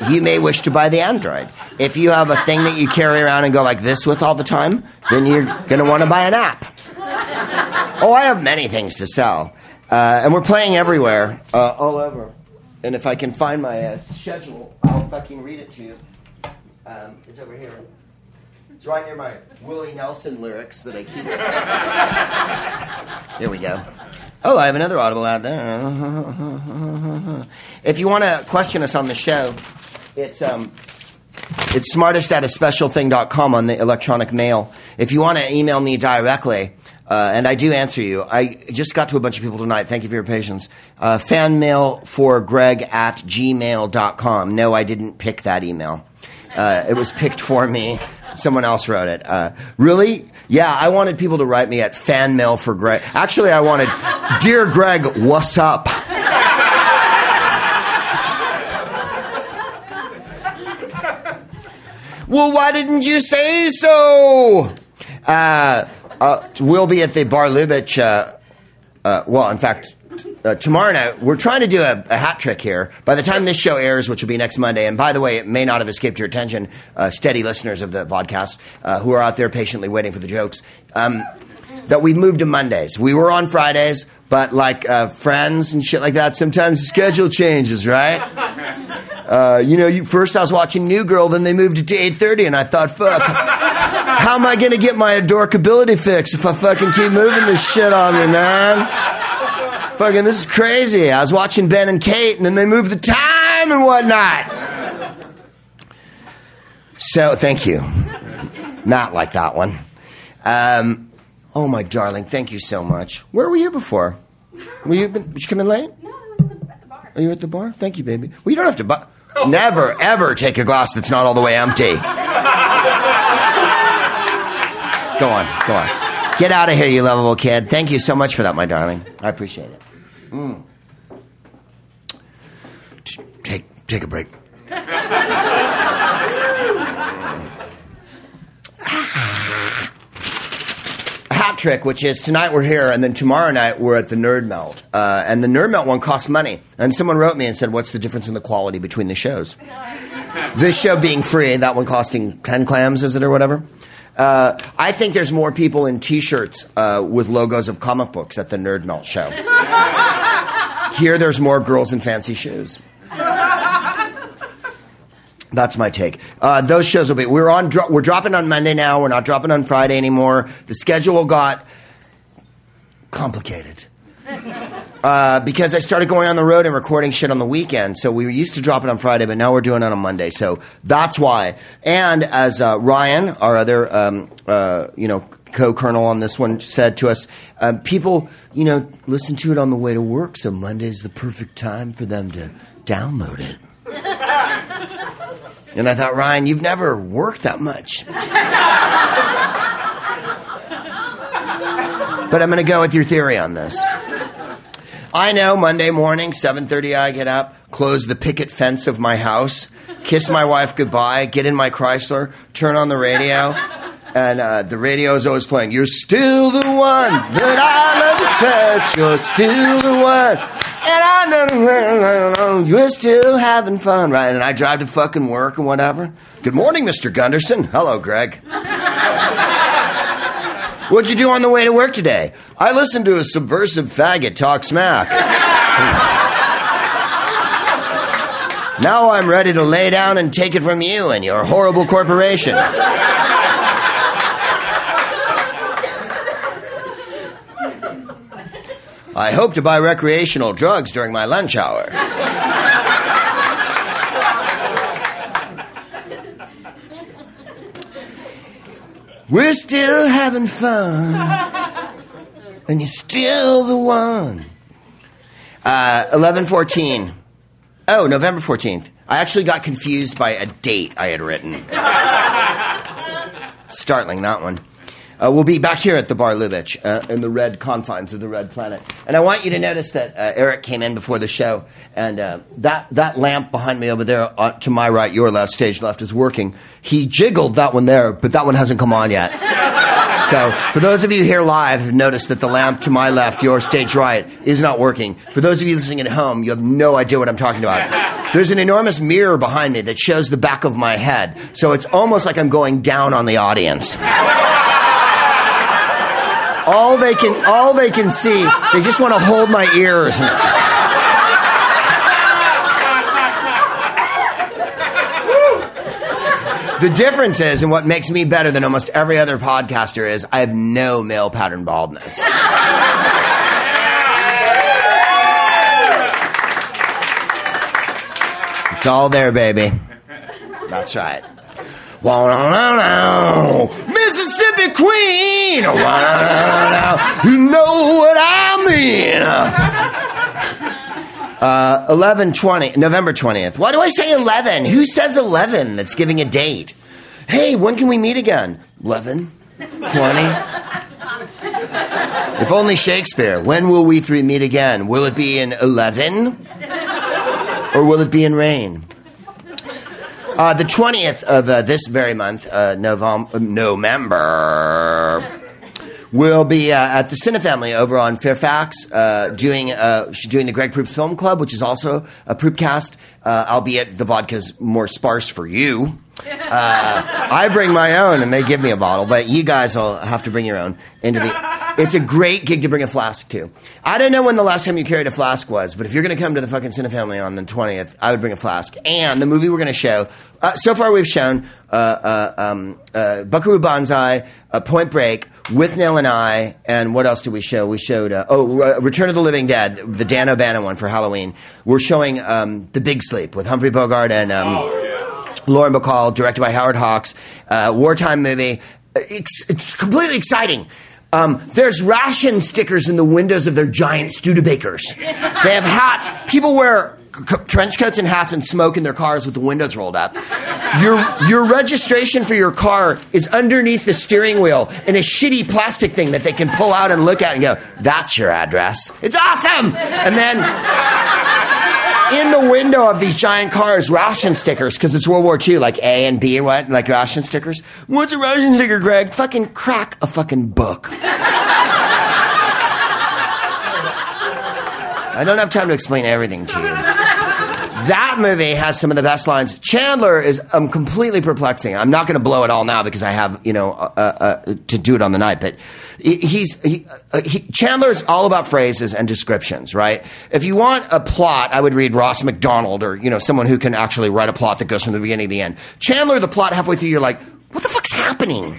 you may wish to buy the android if you have a thing that you carry around and go like this with all the time, then you're going to want to buy an app. Oh, I have many things to sell. Uh, and we're playing everywhere, uh, all over. And if I can find my uh, schedule, I'll fucking read it to you. Um, it's over here. It's right near my Willie Nelson lyrics that I keep. Here we go. Oh, I have another Audible out there. if you want to question us on the show, it's um, it's smartest at a special thing.com on the electronic mail. If you want to email me directly, uh, and I do answer you. I just got to a bunch of people tonight. Thank you for your patience. Uh, fan mail for greg at gmail.com. No, I didn't pick that email. Uh, it was picked for me. Someone else wrote it. Uh, really? Yeah, I wanted people to write me at fan mail for Greg. Actually, I wanted, Dear Greg, what's up? Well, why didn't you say so? Uh, uh, we'll be at the Bar Lubitsch. Uh, uh, well, in fact, uh, tomorrow night, we're trying to do a, a, hat trick here. By the time this show airs, which will be next Monday, and by the way, it may not have escaped your attention, uh, steady listeners of the podcast uh, who are out there patiently waiting for the jokes, um, that we've moved to Mondays. We were on Fridays, but like uh, friends and shit like that, sometimes the schedule changes, right? Uh, you know, you, first I was watching New Girl, then they moved it to 8.30, and I thought, fuck, how am I going to get my adorkability fix if I fucking keep moving this shit on me, man? Fucking, this is crazy. I was watching Ben and Kate, and then they moved the time and whatnot. So, thank you. Not like that one. Um, oh, my darling, thank you so much. Where were you before? Were you, did you come in late? No, I was at the bar. Are you at the bar? Thank you, baby. Well, you don't have to buy. Never, ever take a glass that's not all the way empty. Go on, go on. Get out of here, you lovable kid. Thank you so much for that, my darling. I appreciate it. Mm. Take take a break. Trick, which is tonight we're here, and then tomorrow night we're at the Nerd Melt. Uh, and the Nerd Melt one costs money. And someone wrote me and said, "What's the difference in the quality between the shows?" this show being free, that one costing ten clams, is it or whatever? Uh, I think there's more people in T-shirts uh, with logos of comic books at the Nerd Melt show. Here, there's more girls in fancy shoes. That's my take. Uh, those shows will be. We're on. Dro- we're dropping on Monday now. We're not dropping on Friday anymore. The schedule got complicated. Uh, because I started going on the road and recording shit on the weekend. So we used to drop it on Friday, but now we're doing it on a Monday. So that's why. And as uh, Ryan, our other, um, uh, you know, co-colonel on this one said to us, um, people, you know, listen to it on the way to work. So Monday is the perfect time for them to download it. and I thought, Ryan, you've never worked that much. but I'm going to go with your theory on this. I know Monday morning, 7:30 I get up, close the picket fence of my house, kiss my wife goodbye, get in my Chrysler, turn on the radio, and uh, the radio is always playing, You're still the one that I love to touch, you're still the one. And I know you're still having fun, right? And I drive to fucking work and whatever. Good morning, Mr. Gunderson. Hello, Greg. What'd you do on the way to work today? I listened to a subversive faggot talk smack. now I'm ready to lay down and take it from you and your horrible corporation. I hope to buy recreational drugs during my lunch hour. We're still having fun, and you're still the one. Uh, 1114. Oh, November 14th. I actually got confused by a date I had written. Startling, that one. Uh, we'll be back here at the Bar Lubitsch uh, in the red confines of the red planet. And I want you to notice that uh, Eric came in before the show, and uh, that, that lamp behind me over there, uh, to my right, your left, stage left, is working. He jiggled that one there, but that one hasn't come on yet. So, for those of you here live, have noticed that the lamp to my left, your stage right, is not working. For those of you listening at home, you have no idea what I'm talking about. There's an enormous mirror behind me that shows the back of my head, so it's almost like I'm going down on the audience all they can all they can see they just want to hold my ears. The difference is and what makes me better than almost every other podcaster is i have no male pattern baldness. It's all there baby. That's right Queen. You know what I mean. Uh, 11 20, November 20th. Why do I say 11? Who says 11 that's giving a date? Hey, when can we meet again? 11, 20. if only Shakespeare. When will we three meet again? Will it be in 11? Or will it be in rain? Uh, the 20th of uh, this very month, uh, Novem- November, We'll be uh, at the Cinefamily over on Fairfax uh, doing uh, doing the Greg Proops Film Club, which is also a Proopcast, uh, albeit the vodka's more sparse for you. Uh, I bring my own, and they give me a bottle, but you guys will have to bring your own into the. It's a great gig to bring a flask to. I don't know when the last time you carried a flask was, but if you're going to come to the fucking Cinefamily on the 20th, I would bring a flask. And the movie we're going to show. Uh, so far, we've shown uh, uh, um, uh, Buckaroo Banzai, uh, Point Break, with Nell and I, and what else did we show? We showed uh, oh, uh, Return of the Living Dead, the Dan O'Bannon one for Halloween. We're showing um, The Big Sleep with Humphrey Bogart and um, Lauren Bacall, directed by Howard Hawks, uh, wartime movie. It's, it's completely exciting. Um, there's ration stickers in the windows of their giant Studebakers. They have hats. People wear c- trench coats and hats and smoke in their cars with the windows rolled up. Your, your registration for your car is underneath the steering wheel in a shitty plastic thing that they can pull out and look at and go, that's your address. It's awesome! And then in the window of these giant cars, ration stickers, because it's World War II, like A and B or what, like ration stickers. What's a ration sticker, Greg? Fucking crack a fucking book. I don't have time to explain everything to you. That movie has some of the best lines. Chandler is um, completely perplexing. I'm not going to blow it all now because I have, you know, uh, uh, to do it on the night. But he's he, uh, he, Chandler's all about phrases and descriptions, right? If you want a plot, I would read Ross Macdonald or you know someone who can actually write a plot that goes from the beginning to the end. Chandler, the plot halfway through, you're like, what the fuck's happening?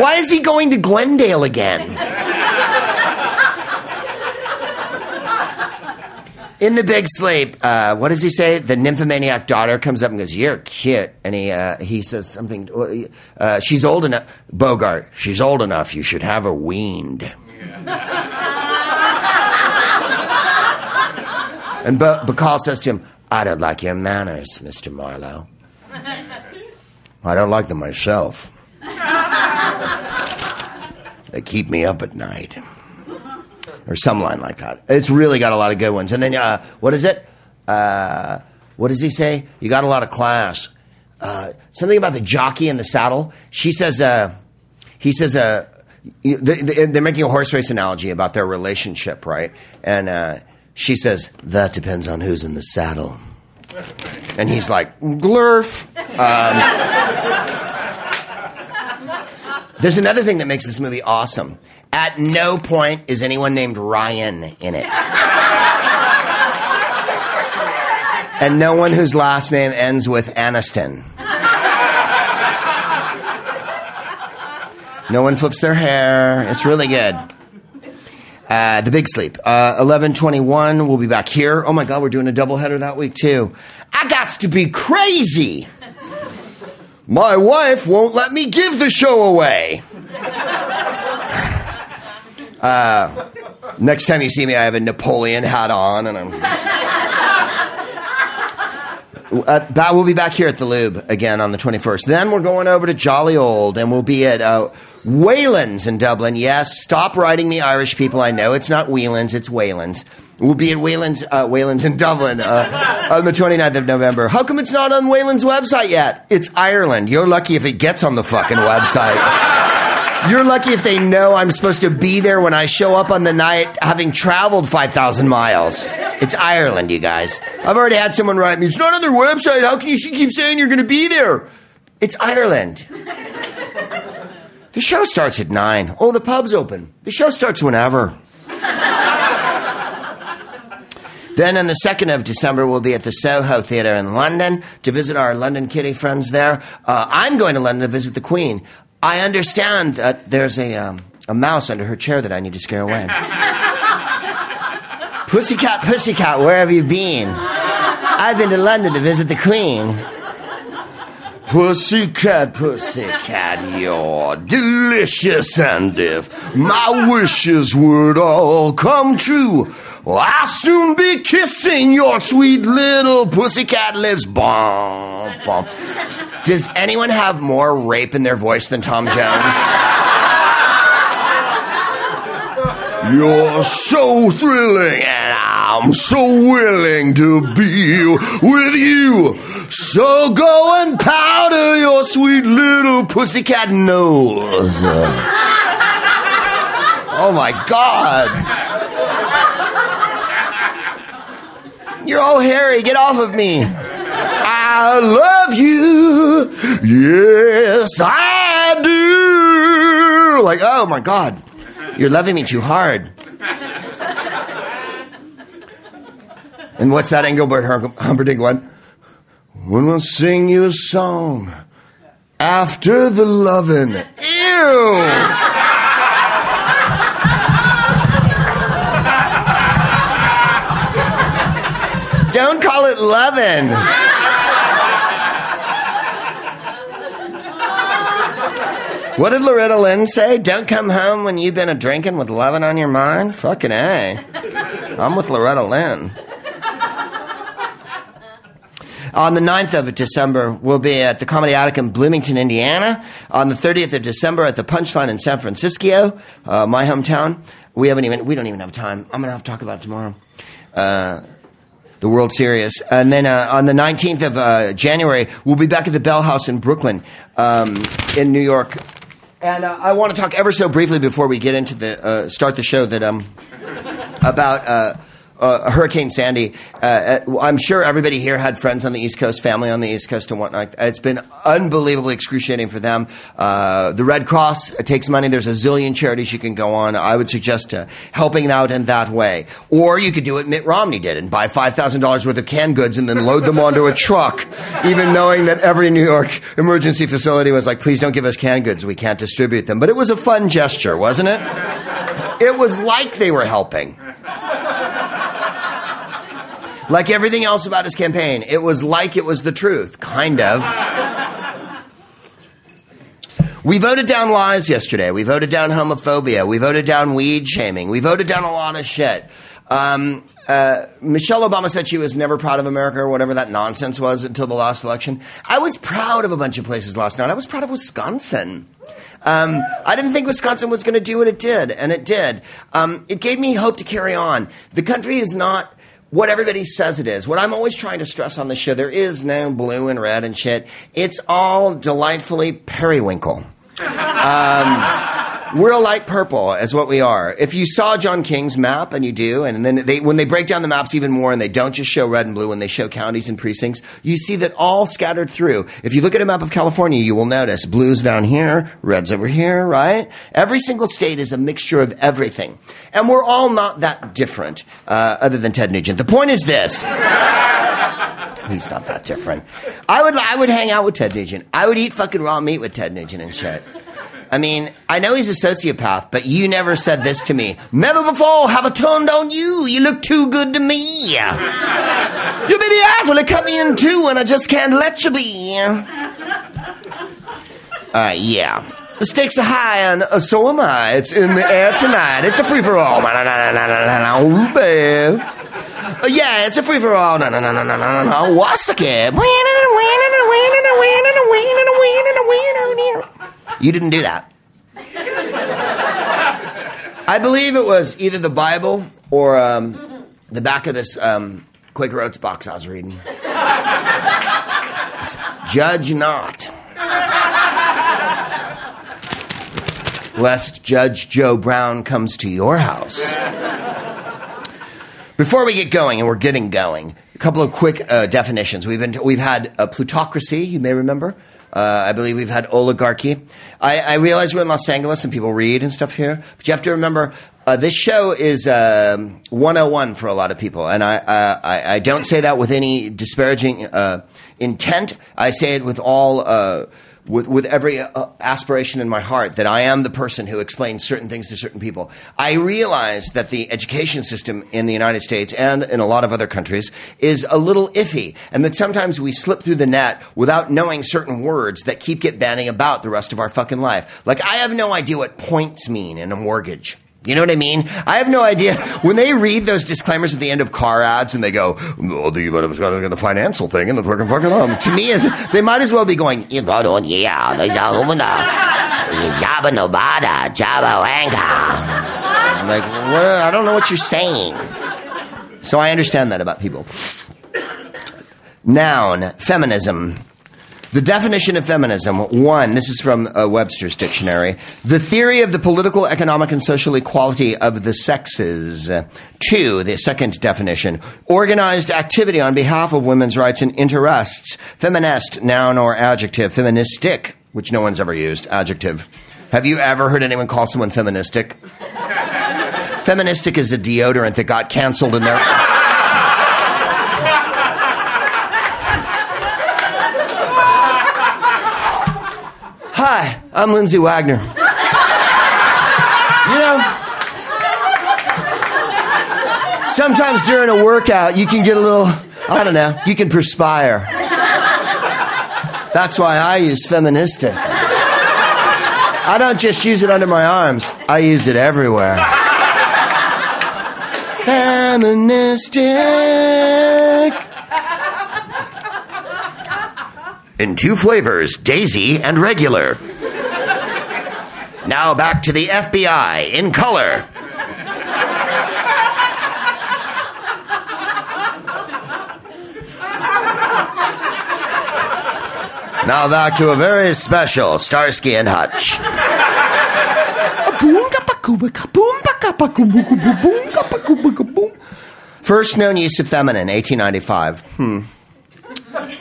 Why is he going to Glendale again? In the big sleep, uh, what does he say? The nymphomaniac daughter comes up and goes, "You're cute," and he uh, he says something. Uh, she's old enough, Bogart. She's old enough. You should have her weaned. and Bo- Bacall says to him, "I don't like your manners, Mister Marlowe. I don't like them myself. they keep me up at night." Or some line like that. It's really got a lot of good ones. And then, uh, what is it? Uh, what does he say? You got a lot of class. Uh, something about the jockey and the saddle. She says, uh, he says, uh, they- they- they're making a horse race analogy about their relationship, right? And uh, she says, that depends on who's in the saddle. And he's like, glurf. There's another thing that makes this movie awesome. At no point is anyone named Ryan in it. and no one whose last name ends with Aniston. No one flips their hair. It's really good. Uh, the Big Sleep. Uh, 1121, we'll be back here. Oh my God, we're doing a doubleheader that week too. I got to be crazy. My wife won't let me give the show away. Uh, next time you see me, I have a Napoleon hat on, and I'm. Uh, that we'll be back here at the Lube again on the 21st. Then we're going over to Jolly Old, and we'll be at uh, in Dublin. Yes, stop writing me Irish people. I know it's not Whelan's, it's Wayland's. We'll be at Wayland's, uh, in Dublin uh, on the 29th of November. How come it's not on Wayland's website yet? It's Ireland. You're lucky if it gets on the fucking website. You're lucky if they know I'm supposed to be there when I show up on the night having traveled 5,000 miles. It's Ireland, you guys. I've already had someone write me, it's not on their website. How can you keep saying you're going to be there? It's Ireland. The show starts at 9. Oh, the pub's open. The show starts whenever. Then on the 2nd of December, we'll be at the Soho Theatre in London to visit our London Kitty friends there. Uh, I'm going to London to visit the Queen. I understand that there's a, um, a mouse under her chair that I need to scare away. pussycat, pussycat, where have you been? I've been to London to visit the Queen. Pussycat, pussycat, you're delicious, and if my wishes would all come true, I'll soon be kissing your sweet little pussycat lips. Bom, bom. Does anyone have more rape in their voice than Tom Jones? You're so thrilling, and I'm so willing to be with you. So go and powder your sweet little pussycat nose. oh my God. You're all hairy. Get off of me. I love you. Yes, I do. Like, oh my God. You're loving me too hard. And what's that Engelbert Humperdinck one? When we'll sing you a song after the lovin'. Ew! Don't call it lovin'. What did Loretta Lynn say? Don't come home when you've been a drinking with loving on your mind? Fucking A. I'm with Loretta Lynn. On the 9th of December, we'll be at the Comedy Attic in Bloomington, Indiana. On the 30th of December, at the Punchline in San Francisco, uh, my hometown. We haven't even, we don't even have time. I'm going to have to talk about it tomorrow. Uh, the World Series. And then uh, on the 19th of uh, January, we'll be back at the Bell House in Brooklyn, um, in New York. And uh, I want to talk ever so briefly before we get into the uh, start the show that um about uh, Hurricane Sandy. Uh, uh, I'm sure everybody here had friends on the East Coast, family on the East Coast, and whatnot. It's been unbelievably excruciating for them. Uh, the Red Cross takes money. There's a zillion charities you can go on. I would suggest helping out in that way. Or you could do what Mitt Romney did and buy $5,000 worth of canned goods and then load them onto a truck, even knowing that every New York emergency facility was like, please don't give us canned goods. We can't distribute them. But it was a fun gesture, wasn't it? It was like they were helping. Like everything else about his campaign, it was like it was the truth, kind of. We voted down lies yesterday. We voted down homophobia. We voted down weed shaming. We voted down a lot of shit. Um, uh, Michelle Obama said she was never proud of America or whatever that nonsense was until the last election. I was proud of a bunch of places last night. I was proud of Wisconsin. Um, I didn't think Wisconsin was going to do what it did, and it did. Um, it gave me hope to carry on. The country is not what everybody says it is. What I'm always trying to stress on the show, there is no blue and red and shit. It's all delightfully periwinkle. Um, we're a light purple, is what we are. If you saw John King's map, and you do, and then they, when they break down the maps even more, and they don't just show red and blue, when they show counties and precincts, you see that all scattered through. If you look at a map of California, you will notice blues down here, reds over here, right? Every single state is a mixture of everything, and we're all not that different, uh, other than Ted Nugent. The point is this. He's not that different. I would, I would hang out with Ted Nugent. I would eat fucking raw meat with Ted Nugent and shit. I mean, I know he's a sociopath, but you never said this to me. Never before have I turned on you. You look too good to me. You bitty ass will cut me in two, and I just can't let you be. Uh, yeah. The stakes are high, and uh, so am I. It's in the air tonight. It's a free for all. Uh, yeah, it's a free for all. No, no, no, no, no, no, no. What's the kid? You didn't do that. I believe it was either the Bible or um, the back of this um, Quaker Oats box I was reading. Judge not. Lest Judge Joe Brown comes to your house. Before we get going, and we're getting going, a couple of quick uh, definitions. We've been we've had a plutocracy, you may remember. Uh, I believe we've had oligarchy. I, I, realize we're in Los Angeles and people read and stuff here, but you have to remember uh, this show is um, 101 for a lot of people, and I, uh, I, I, don't say that with any disparaging uh, intent. I say it with all uh, with, with every uh, aspiration in my heart that I am the person who explains certain things to certain people. I realize that the education system in the United States and in a lot of other countries is a little iffy, and that sometimes we slip through the net without knowing certain words that keep get banning about the rest of our fucking life. Like I have no idea what points mean in a mortgage. You know what I mean? I have no idea. When they read those disclaimers at the end of car ads and they go, oh, the, but it's got the financial thing and the fucking fucking um, to me is they might as well be going, Java Novada, Java Wanka. Like, what, I don't know what you're saying. So I understand that about people. Noun, feminism. The definition of feminism one, this is from uh, Webster's dictionary, the theory of the political, economic, and social equality of the sexes. Two, the second definition, organized activity on behalf of women's rights and interests. Feminist, noun or adjective. Feministic, which no one's ever used, adjective. Have you ever heard anyone call someone feministic? feministic is a deodorant that got canceled in their. I'm Lindsay Wagner. You know, sometimes during a workout, you can get a little, I don't know, you can perspire. That's why I use feministic. I don't just use it under my arms, I use it everywhere. Feministic. In two flavors, Daisy and regular. Now back to the FBI in color. Now back to a very special Starsky and Hutch. First known use of feminine, 1895. Hmm.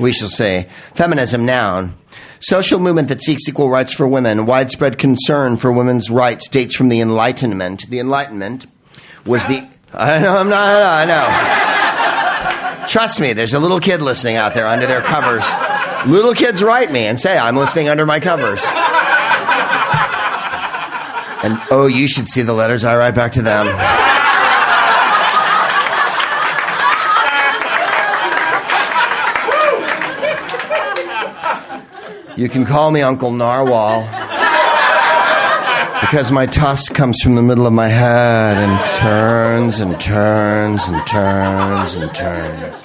We shall say. Feminism, noun. Social movement that seeks equal rights for women. Widespread concern for women's rights dates from the Enlightenment. The Enlightenment was the. I know, I'm not, I know. Trust me, there's a little kid listening out there under their covers. Little kids write me and say, I'm listening under my covers. And oh, you should see the letters I write back to them. You can call me Uncle Narwhal because my tusk comes from the middle of my head and turns and turns and turns and turns.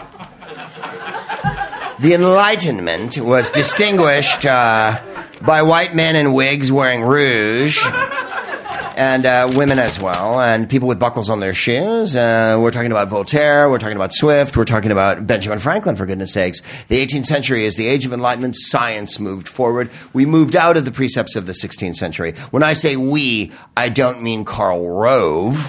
The Enlightenment was distinguished uh, by white men in wigs wearing rouge and uh, women as well, and people with buckles on their shoes. Uh, we're talking about Voltaire, we're talking about Swift, we're talking about Benjamin Franklin, for goodness sakes. The 18th century is the age of enlightenment. Science moved forward. We moved out of the precepts of the 16th century. When I say we, I don't mean Karl Rove.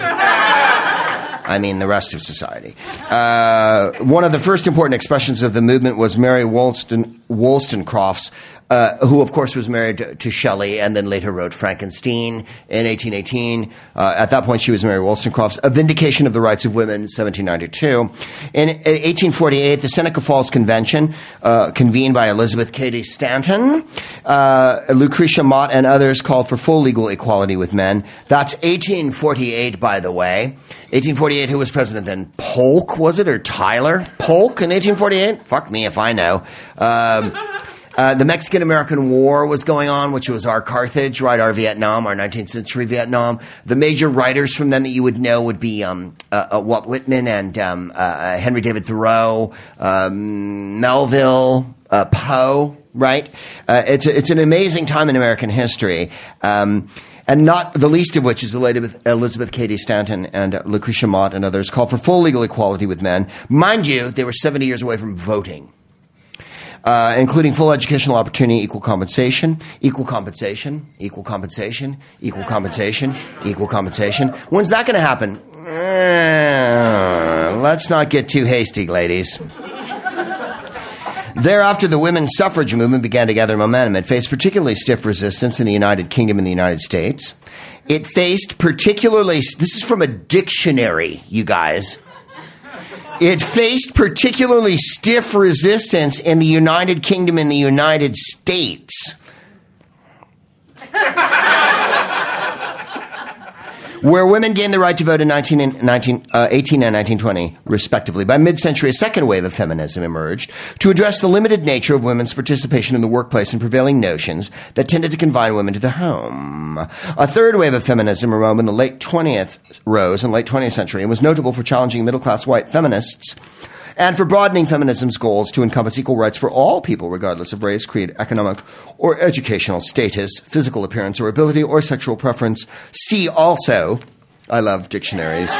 I mean the rest of society. Uh, one of the first important expressions of the movement was Mary Wollston, Wollstonecraft's uh, who, of course, was married to, Shelley and then later wrote Frankenstein in 1818. Uh, at that point, she was Mary Wollstonecraft. A Vindication of the Rights of Women, 1792. In 1848, the Seneca Falls Convention, uh, convened by Elizabeth Cady Stanton, uh, Lucretia Mott, and others, called for full legal equality with men. That's 1848, by the way. 1848, who was president then? Polk, was it, or Tyler? Polk in 1848? Fuck me if I know. Um, uh, the Mexican American War was going on, which was our Carthage, right? Our Vietnam, our 19th century Vietnam. The major writers from then that you would know would be um, uh, uh Walt Whitman and um, uh, uh, Henry David Thoreau, um, Melville, Poe, right? it's, a, it's an amazing time in American history. Um, and not the least of which is Elizabeth, Elizabeth Cady Stanton and Lucretia Mott and others call for full legal equality with men. Mind you, they were 70 years away from voting uh, including full educational opportunity, equal compensation, equal compensation, equal compensation, equal compensation, equal compensation. When's that going to happen? Uh, let's not get too hasty, ladies. Thereafter, the women's suffrage movement began to gather momentum. It faced particularly stiff resistance in the United Kingdom and the United States. It faced particularly, this is from a dictionary, you guys. It faced particularly stiff resistance in the United Kingdom and the United States. where women gained the right to vote in 19 and 19, uh, 18 and 1920, respectively. By mid century, a second wave of feminism emerged to address the limited nature of women's participation in the workplace and prevailing notions that tended to confine women to the home. A third wave of feminism arose in the late 20th, rose in late 20th century and was notable for challenging middle class white feminists and for broadening feminism's goals to encompass equal rights for all people, regardless of race, creed, economic or educational status, physical appearance or ability, or sexual preference. See also I love dictionaries.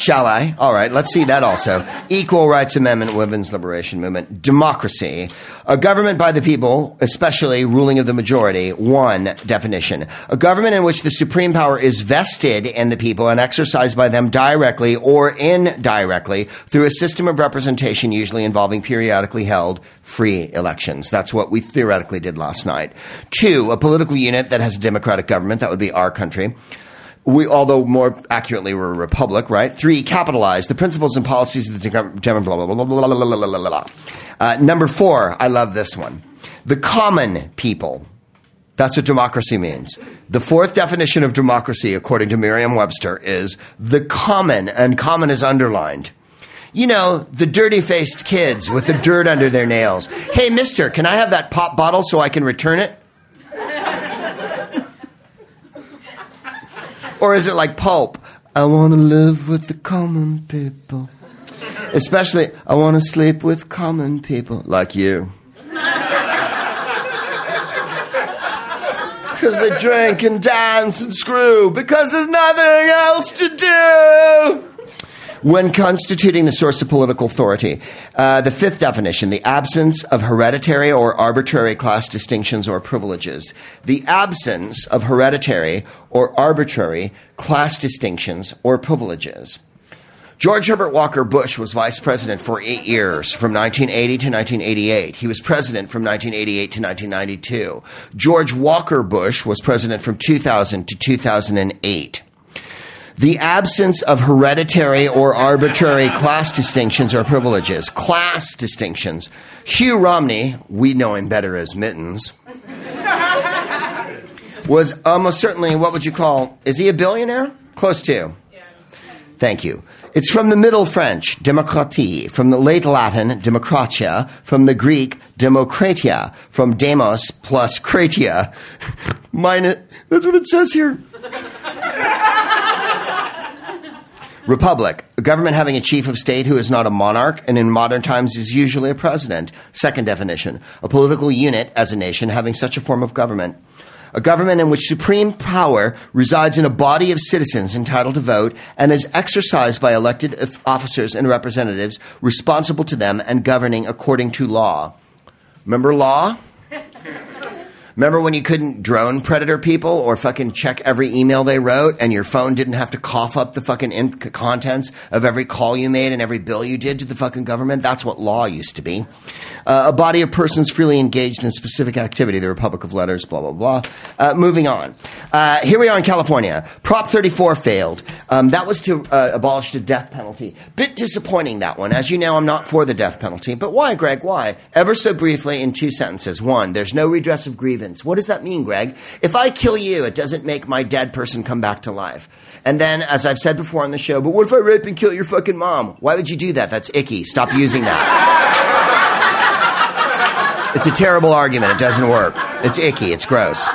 Shall I? All right, let's see that also. Equal Rights Amendment, Women's Liberation Movement, democracy. A government by the people, especially ruling of the majority. One definition. A government in which the supreme power is vested in the people and exercised by them directly or indirectly through a system of representation usually involving periodically held free elections. That's what we theoretically did last night. Two, a political unit that has a democratic government. That would be our country we, although more accurately, we're a republic, right? Three, capitalize the principles and policies of the Democratic. Blah, blah, blah, blah, blah, blah, blah, blah. Uh, number four, I love this one. The common people. That's what democracy means. The fourth definition of democracy, according to Merriam Webster, is the common, and common is underlined. You know, the dirty faced kids with the dirt under their nails. Hey, mister, can I have that pop bottle so I can return it? Or is it like Pope? I want to live with the common people. Especially, I want to sleep with common people like you. Because they drink and dance and screw, because there's nothing else to do when constituting the source of political authority. Uh, the fifth definition, the absence of hereditary or arbitrary class distinctions or privileges. The absence of hereditary or arbitrary class distinctions or privileges. George Herbert Walker Bush was vice president for eight years, from 1980 to 1988. He was president from 1988 to 1992. George Walker Bush was president from 2000 to 2008 the absence of hereditary or arbitrary class distinctions or privileges. Class distinctions. Hugh Romney, we know him better as Mittens, was almost certainly what would you call, is he a billionaire? Close to. Thank you. It's from the Middle French, demokratie, from the late Latin, democratia, from the Greek, demokratia, from demos plus kratia. Minus, that's what it says here. Republic, a government having a chief of state who is not a monarch and in modern times is usually a president. Second definition, a political unit as a nation having such a form of government. A government in which supreme power resides in a body of citizens entitled to vote and is exercised by elected officers and representatives responsible to them and governing according to law. Remember law? Remember when you couldn't drone predator people or fucking check every email they wrote and your phone didn't have to cough up the fucking in- contents of every call you made and every bill you did to the fucking government? That's what law used to be. Uh, a body of persons freely engaged in specific activity, the Republic of Letters, blah, blah, blah. Uh, moving on. Uh, here we are in California. Prop 34 failed. Um, that was to uh, abolish the death penalty. Bit disappointing, that one. As you know, I'm not for the death penalty. But why, Greg? Why? Ever so briefly, in two sentences. One, there's no redress of grievance what does that mean, Greg? If I kill you, it doesn't make my dead person come back to life. And then, as I've said before on the show, but what if I rape and kill your fucking mom? Why would you do that? That's icky. Stop using that. it's a terrible argument. It doesn't work. It's icky. It's gross.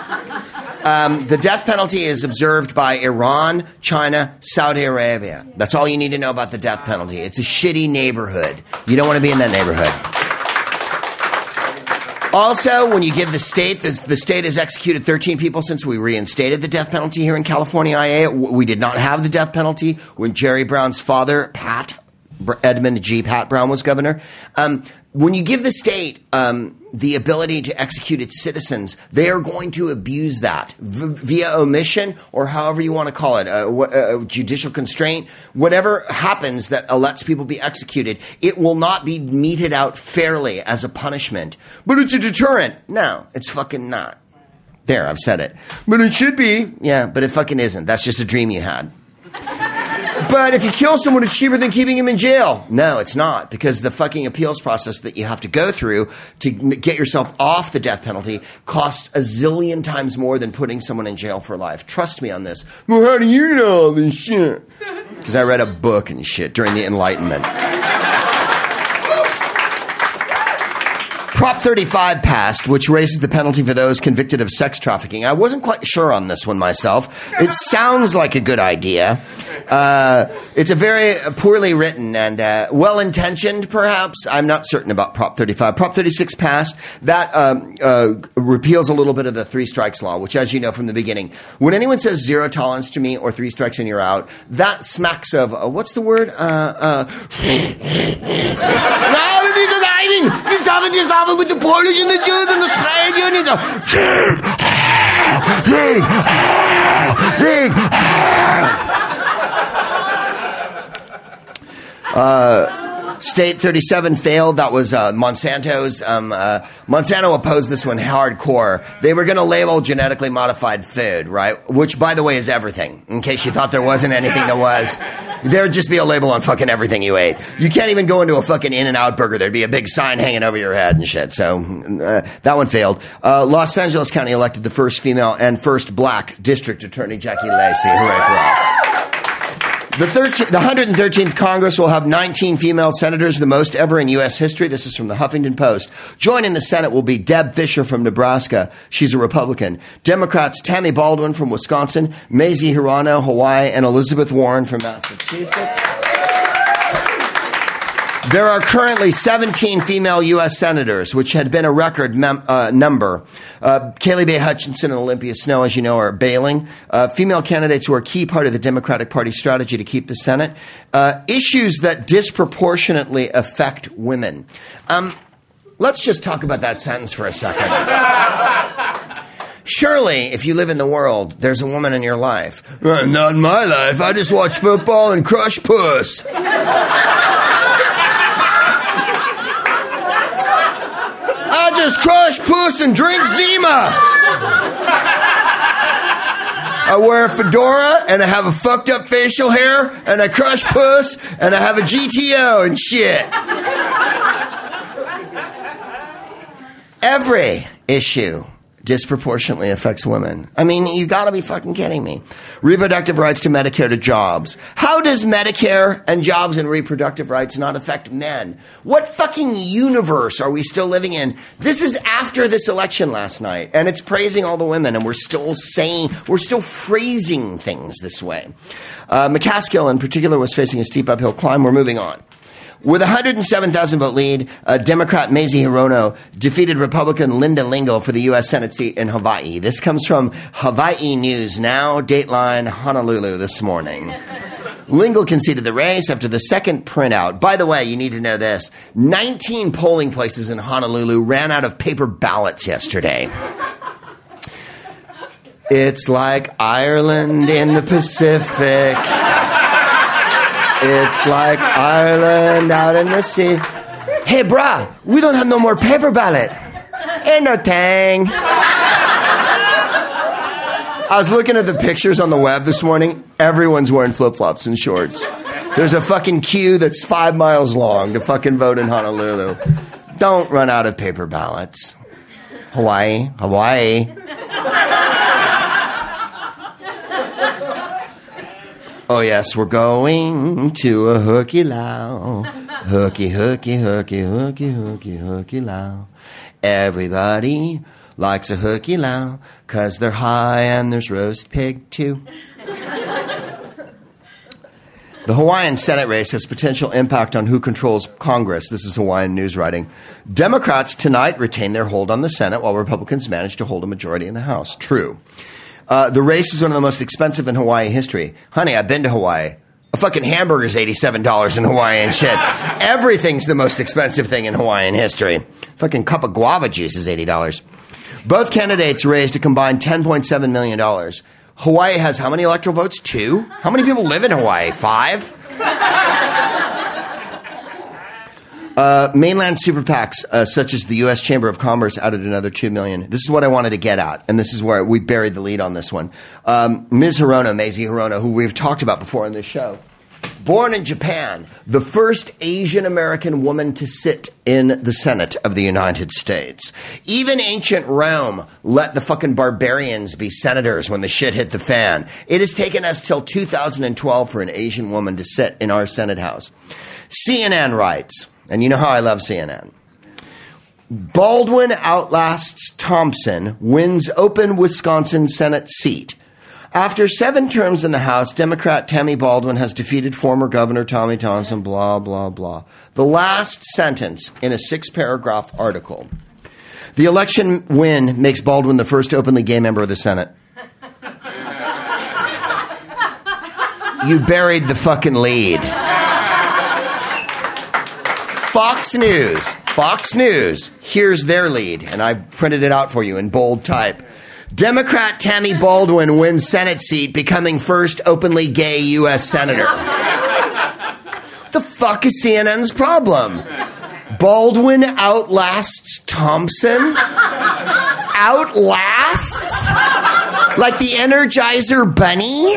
Um, the death penalty is observed by Iran, China, Saudi Arabia. That's all you need to know about the death penalty. It's a shitty neighborhood. You don't want to be in that neighborhood. Also, when you give the state, the, the, state has executed 13 people since we reinstated the death penalty here in California. IA. We did not have the death penalty when Jerry Brown's father, Pat Edmund G. Pat Brown, was governor. Um, when you give the state um, the ability to execute its citizens, they are going to abuse that v- via omission or however you want to call it, a, uh, judicial constraint, whatever happens that lets people be executed, it will not be meted out fairly as a punishment. But it's a deterrent. No, it's fucking not. There, I've said it. But it should be. Yeah, but it fucking isn't. That's just a dream you had. But if you kill someone, it's cheaper than keeping him in jail. No, it's not because the fucking appeals process that you have to go through to get yourself off the death penalty costs a zillion times more than putting someone in jail for life. Trust me on this. Well, how do you know all this shit? Because I read a book and shit during the Enlightenment. Prop 35 passed, which raises the penalty for those convicted of sex trafficking. I wasn't quite sure on this one myself. It sounds like a good idea. Uh, it's a very poorly written and uh, well intentioned, perhaps. I'm not certain about Prop 35. Prop 36 passed. That um, uh, repeals a little bit of the three strikes law, which, as you know from the beginning, when anyone says zero tolerance to me or three strikes and you're out, that smacks of uh, what's the word? Uh, Saben die saben mit den Polischen, den Juden, den Träger und so. Sieg! Sieg! Sieg! Uh, State 37 failed. That was uh, Monsanto's. Um, uh, Monsanto opposed this one hardcore. They were going to label genetically modified food, right? Which, by the way, is everything. In case you thought there wasn't anything that was, there'd just be a label on fucking everything you ate. You can't even go into a fucking In-N-Out burger. There'd be a big sign hanging over your head and shit. So uh, that one failed. Uh, Los Angeles County elected the first female and first black district attorney, Jackie Lacey. Hooray for us. The, 13, the 113th Congress will have 19 female senators, the most ever in U.S. history. This is from the Huffington Post. Joining the Senate will be Deb Fischer from Nebraska. She's a Republican. Democrats Tammy Baldwin from Wisconsin, Mazie Hirono, Hawaii, and Elizabeth Warren from Massachusetts. There are currently 17 female U.S. senators, which had been a record mem- uh, number. Uh, Kay Bailey Hutchison and Olympia Snowe, as you know, are bailing. Uh, female candidates who are a key part of the Democratic Party strategy to keep the Senate. Uh, issues that disproportionately affect women. Um, let's just talk about that sentence for a second. Surely, if you live in the world, there's a woman in your life. Uh, not in my life. I just watch football and crush puss. Just crush puss and drink Zima. I wear a fedora and I have a fucked up facial hair and I crush puss and I have a GTO and shit. Every issue disproportionately affects women. I mean, you gotta be fucking kidding me. Reproductive rights to Medicare to jobs. How does Medicare and jobs and reproductive rights not affect men? What fucking universe are we still living in? This is after this election last night, and it's praising all the women, and we're still saying, we're still phrasing things this way. Uh, McCaskill, in particular, was facing a steep uphill climb. We're moving on. With a 107,000 vote lead, uh, Democrat Mazie Hirono defeated Republican Linda Lingle for the U.S. Senate seat in Hawaii. This comes from Hawaii News Now, Dateline, Honolulu this morning. Lingle conceded the race after the second printout. By the way, you need to know this 19 polling places in Honolulu ran out of paper ballots yesterday. It's like Ireland in the Pacific. It's like Ireland out in the sea. Hey, brah, we don't have no more paper ballot. Ain't no tang. I was looking at the pictures on the web this morning. Everyone's wearing flip flops and shorts. There's a fucking queue that's five miles long to fucking vote in Honolulu. Don't run out of paper ballots. Hawaii, Hawaii. Oh yes, we're going to a hukilau. Hooky, hooky, hooky, hooky, hooky, hukilau. Everybody likes a hukilau, cause they're high and there's roast pig too. The Hawaiian Senate race has potential impact on who controls Congress. This is Hawaiian news writing. Democrats tonight retain their hold on the Senate while Republicans manage to hold a majority in the House. True. Uh, the race is one of the most expensive in Hawaii history. Honey, I've been to Hawaii. A fucking hamburger is $87 in Hawaii and shit. Everything's the most expensive thing in Hawaiian history. Fucking cup of guava juice is $80. Both candidates raised a combined $10.7 million. Hawaii has how many electoral votes? Two? How many people live in Hawaii? Five? Uh, mainland super PACs, uh, such as the U.S. Chamber of Commerce, added another two million. This is what I wanted to get at, and this is where we buried the lead on this one. Um, Ms. Hirono, Mazie Hirono, who we've talked about before on this show, born in Japan, the first Asian American woman to sit in the Senate of the United States. Even ancient Rome let the fucking barbarians be senators when the shit hit the fan. It has taken us till 2012 for an Asian woman to sit in our Senate House. CNN writes. And you know how I love CNN. Baldwin outlasts Thompson, wins open Wisconsin Senate seat. After seven terms in the House, Democrat Tammy Baldwin has defeated former Governor Tommy Thompson, blah, blah, blah. The last sentence in a six paragraph article. The election win makes Baldwin the first openly gay member of the Senate. you buried the fucking lead. Fox News, Fox News, here's their lead, and I printed it out for you in bold type. Democrat Tammy Baldwin wins Senate seat, becoming first openly gay U.S. Senator. the fuck is CNN's problem? Baldwin outlasts Thompson? Outlasts? Like the Energizer Bunny?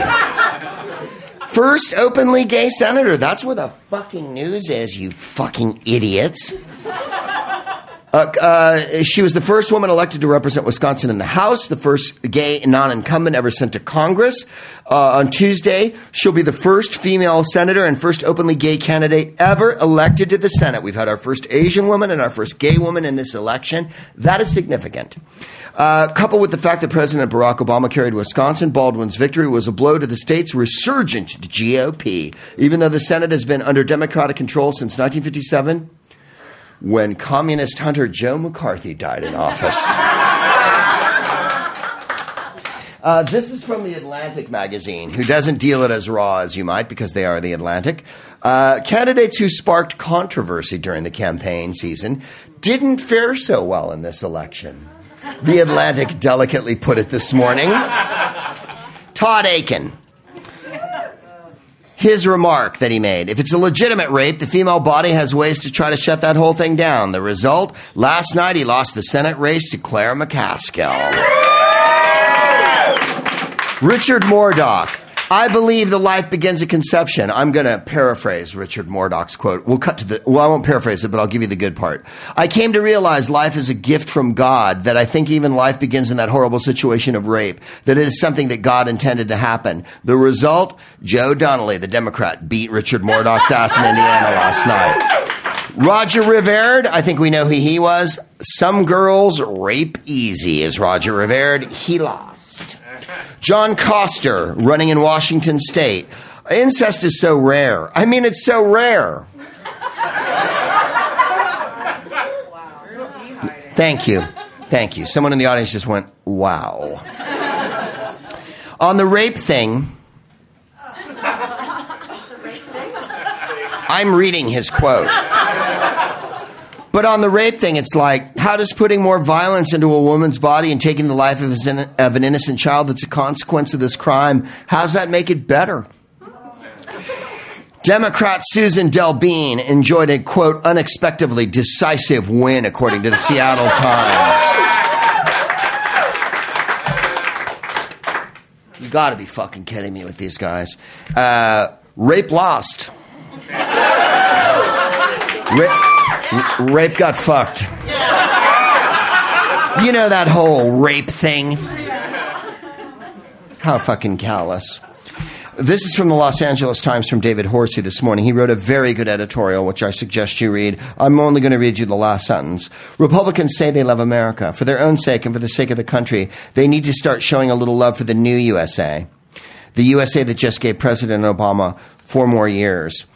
First openly gay senator. That's where the fucking news is, you fucking idiots. Uh, uh, she was the first woman elected to represent Wisconsin in the House, the first gay non incumbent ever sent to Congress. Uh, on Tuesday, she'll be the first female senator and first openly gay candidate ever elected to the Senate. We've had our first Asian woman and our first gay woman in this election. That is significant. Uh, coupled with the fact that President Barack Obama carried Wisconsin, Baldwin's victory was a blow to the state's resurgent GOP. Even though the Senate has been under Democratic control since 1957, when communist hunter Joe McCarthy died in office. Uh, this is from the Atlantic magazine, who doesn't deal it as raw as you might because they are the Atlantic. Uh, candidates who sparked controversy during the campaign season didn't fare so well in this election. The Atlantic delicately put it this morning. Todd Akin. His remark that he made if it's a legitimate rape, the female body has ways to try to shut that whole thing down. The result last night, he lost the Senate race to Claire McCaskill. Richard Mourdock. I believe the life begins at conception. I'm going to paraphrase Richard Mourdock's quote. We'll cut to the, well, I won't paraphrase it, but I'll give you the good part. I came to realize life is a gift from God, that I think even life begins in that horrible situation of rape, that it is something that God intended to happen. The result, Joe Donnelly, the Democrat, beat Richard Mourdock's ass in Indiana last night. Roger Rivard, I think we know who he was. Some girls rape easy, is Roger Rivard. He lost. John Koster, running in Washington State. Incest is so rare. I mean, it's so rare. Thank you. Thank you. Someone in the audience just went, wow. On the rape thing, I'm reading his quote. But on the rape thing, it's like, how does putting more violence into a woman's body and taking the life of, of an innocent child that's a consequence of this crime, how does that make it better? Democrat Susan DelBene enjoyed a quote unexpectedly decisive win, according to the Seattle Times. You got to be fucking kidding me with these guys. Uh, rape lost. Ra- rape got fucked. You know that whole rape thing? How fucking callous. This is from the Los Angeles Times from David Horsey this morning. He wrote a very good editorial, which I suggest you read. I'm only going to read you the last sentence. Republicans say they love America. For their own sake and for the sake of the country, they need to start showing a little love for the new USA. The USA that just gave President Obama four more years.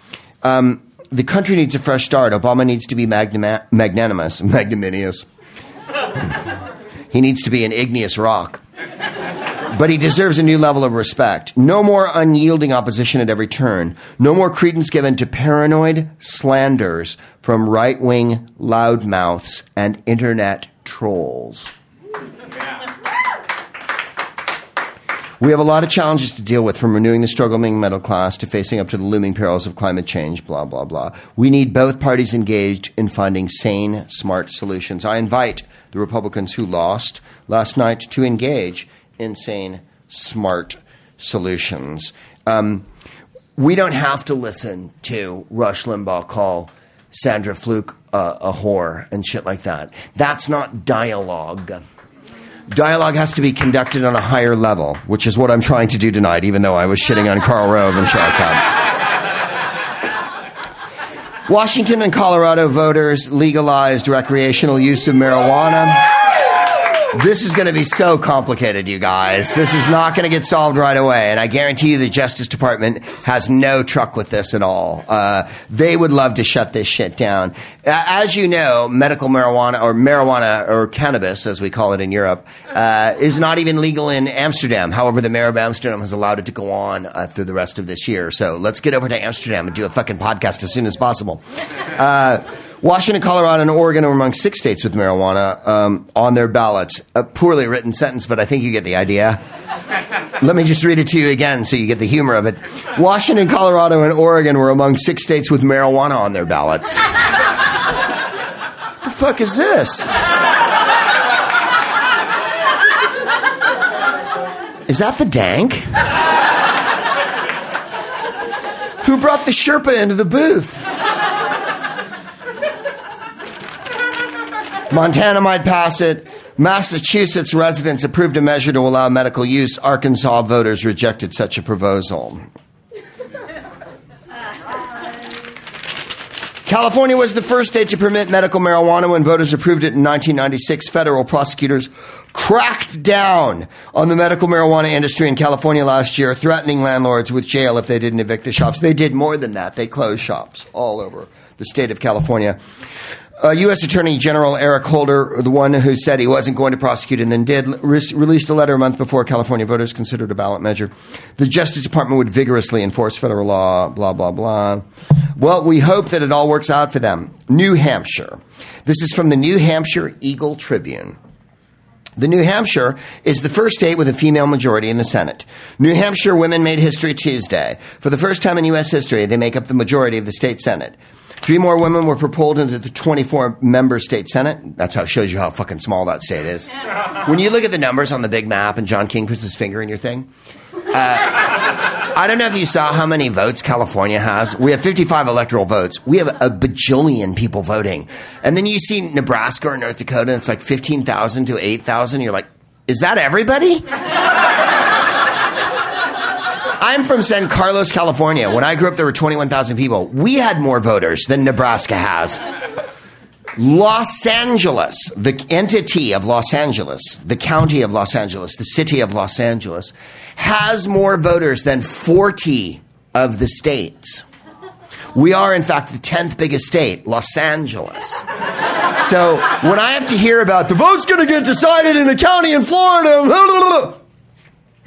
Um, the country needs a fresh start. Obama needs to be magnima- magnanimous, magnanimous. he needs to be an igneous rock. But he deserves a new level of respect. No more unyielding opposition at every turn. No more credence given to paranoid slanders from right wing loudmouths and internet trolls. We have a lot of challenges to deal with from renewing the struggling middle class to facing up to the looming perils of climate change, blah, blah, blah. We need both parties engaged in finding sane, smart solutions. I invite the Republicans who lost last night to engage in sane, smart solutions. Um, we don't have to listen to Rush Limbaugh call Sandra Fluke uh, a whore and shit like that. That's not dialogue dialogue has to be conducted on a higher level, which is what I'm trying to do tonight, even though I was shitting on Karl Rove and Shah Washington and Colorado voters legalized recreational use of marijuana. This is going to be so complicated, you guys. This is not going to get solved right away. And I guarantee you the Justice Department has no truck with this at all. Uh, they would love to shut this shit down. As you know, medical marijuana or marijuana or cannabis, as we call it in Europe, uh, is not even legal in Amsterdam. However, the mayor of Amsterdam has allowed it to go on uh, through the rest of this year. So let's get over to Amsterdam and do a fucking podcast as soon as possible. Washington, Colorado, and Oregon are among six states with marijuana um, on their ballots. A poorly written sentence, but I think you get the idea. Let me just read it to you again so you get the humor of it. Washington, Colorado, and Oregon were among six states with marijuana on their ballots. the fuck is this? Is that the dank? Who brought the Sherpa into the booth? Montana might pass it. Massachusetts residents approved a measure to allow medical use. Arkansas voters rejected such a proposal. California was the first state to permit medical marijuana when voters approved it in 1996. Federal prosecutors cracked down on the medical marijuana industry in California last year, threatening landlords with jail if they didn't evict the shops. They did more than that. They closed shops all over the state of California. Uh, U.S. Attorney General Eric Holder, the one who said he wasn't going to prosecute and then did, re- released a letter a month before California voters considered a ballot measure. The Justice Department would vigorously enforce federal law, blah, blah, blah. Well, we hope that it all works out for them. New Hampshire. This is from the New Hampshire Eagle Tribune. The New Hampshire is the first state with a female majority in the Senate. New Hampshire women made history Tuesday. For the first time in U.S. history, they make up the majority of the state Senate. Three more women were propelled into the 24 member state Senate. That's how it shows you how fucking small that state is. When you look at the numbers on the big map and John King puts his finger in your thing, uh, I don't know if you saw how many votes California has. We have 55 electoral votes. We have a bajillion people voting. And then you see Nebraska or North Dakota, and it's like 15,000 to 8,000. You're like, is that everybody? I'm from San Carlos, California. When I grew up, there were 21,000 people. We had more voters than Nebraska has. Los Angeles, the entity of Los Angeles, the county of Los Angeles, the city of Los Angeles, has more voters than 40 of the states. We are, in fact, the 10th biggest state, Los Angeles. So when I have to hear about the vote's going to get decided in a county in Florida,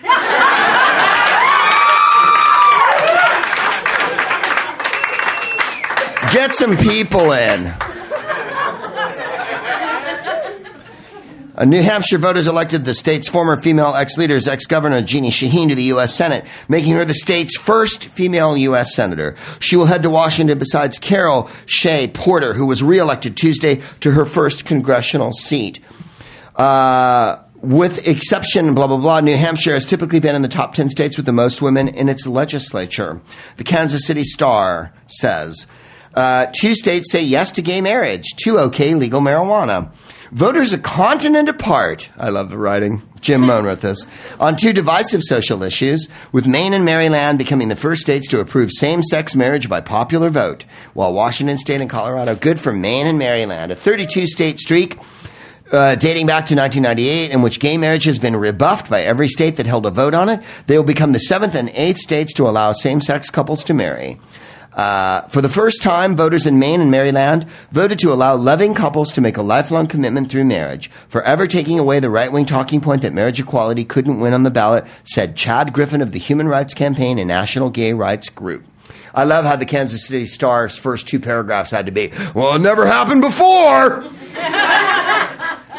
Get some people in. A New Hampshire voters elected the state's former female ex leaders, ex governor Jeanne Shaheen, to the U.S. Senate, making her the state's first female U.S. senator. She will head to Washington besides Carol Shea Porter, who was reelected Tuesday to her first congressional seat. Uh, with exception, blah, blah, blah, New Hampshire has typically been in the top 10 states with the most women in its legislature. The Kansas City Star says. Uh, two states say yes to gay marriage, two okay legal marijuana. Voters a continent apart. I love the writing. Jim Moan wrote this. On two divisive social issues, with Maine and Maryland becoming the first states to approve same sex marriage by popular vote, while Washington State and Colorado, good for Maine and Maryland. A 32 state streak uh, dating back to 1998, in which gay marriage has been rebuffed by every state that held a vote on it. They will become the seventh and eighth states to allow same sex couples to marry. Uh, for the first time, voters in Maine and Maryland voted to allow loving couples to make a lifelong commitment through marriage, forever taking away the right wing talking point that marriage equality couldn't win on the ballot, said Chad Griffin of the Human Rights Campaign and National Gay Rights Group. I love how the Kansas City Star's first two paragraphs had to be, well, it never happened before.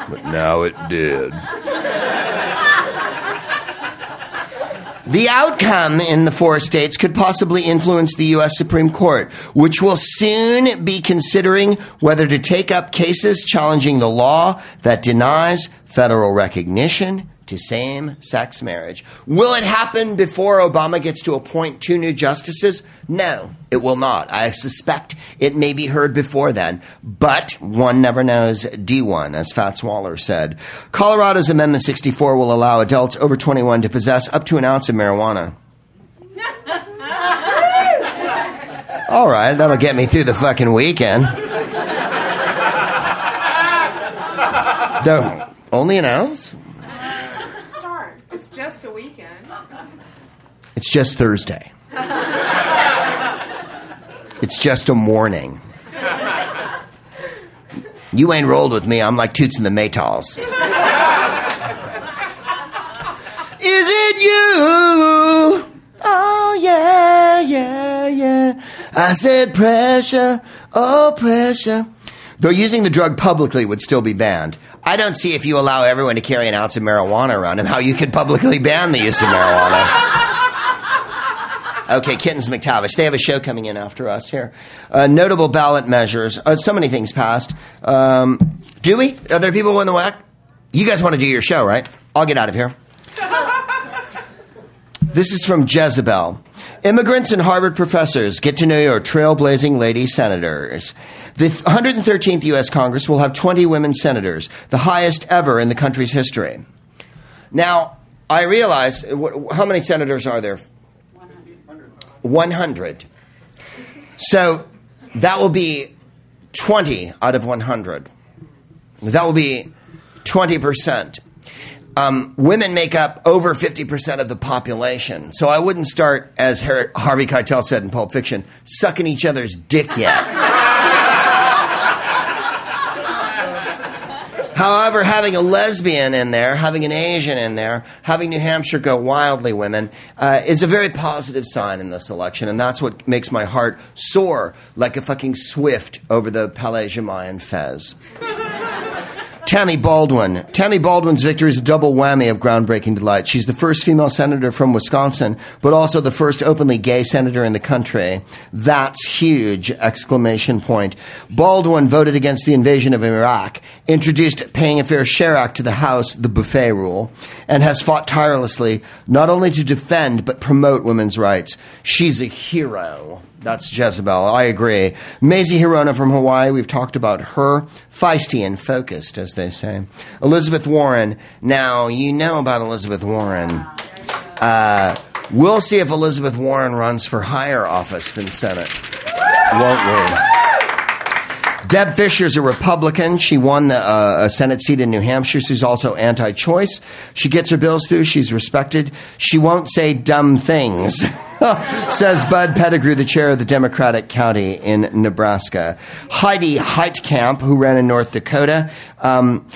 but now it did. The outcome in the four states could possibly influence the U.S. Supreme Court, which will soon be considering whether to take up cases challenging the law that denies federal recognition to same sex marriage. Will it happen before Obama gets to appoint two new justices? No, it will not. I suspect it may be heard before then, but one never knows. D1, as Fats Waller said. Colorado's Amendment 64 will allow adults over 21 to possess up to an ounce of marijuana. All right, that'll get me through the fucking weekend. Don't, only an ounce? Start. It's just a weekend. It's just Thursday. It's just a morning. You ain't rolled with me. I'm like Toots and the Maytals. Is it you? Oh, yeah, yeah, yeah. I said pressure, oh, pressure. Though using the drug publicly would still be banned. I don't see if you allow everyone to carry an ounce of marijuana around and how you could publicly ban the use of marijuana. Okay, Kittens McTavish. They have a show coming in after us here. Uh, notable ballot measures. Uh, so many things passed. Um, do we? Are there people in the whack? You guys want to do your show, right? I'll get out of here. this is from Jezebel. Immigrants and Harvard professors get to know your trailblazing lady senators. The 113th U.S. Congress will have 20 women senators, the highest ever in the country's history. Now, I realize how many senators are there 100. So that will be 20 out of 100. That will be 20%. Um, women make up over 50% of the population. So I wouldn't start, as Harvey Keitel said in Pulp Fiction, sucking each other's dick yet. However, having a lesbian in there, having an Asian in there, having New Hampshire go wildly women uh, is a very positive sign in this election, and that's what makes my heart soar like a fucking swift over the Palais Jamayan Fez. Tammy Baldwin. Tammy Baldwin's victory is a double whammy of groundbreaking delight. She's the first female senator from Wisconsin, but also the first openly gay senator in the country. That's huge! Exclamation point. Baldwin voted against the invasion of Iraq, introduced Paying a Fair Share Act to the House, the buffet rule, and has fought tirelessly not only to defend but promote women's rights. She's a hero. That's Jezebel. I agree. Mazie Hirono from Hawaii, we've talked about her. Feisty and focused, as they say. Elizabeth Warren. Now, you know about Elizabeth Warren. Uh, we'll see if Elizabeth Warren runs for higher office than Senate. Won't we? Deb Fischer is a Republican. She won the, uh, a Senate seat in New Hampshire. She's also anti choice. She gets her bills through. She's respected. She won't say dumb things, says Bud Pettigrew, the chair of the Democratic county in Nebraska. Heidi Heitkamp, who ran in North Dakota. Um,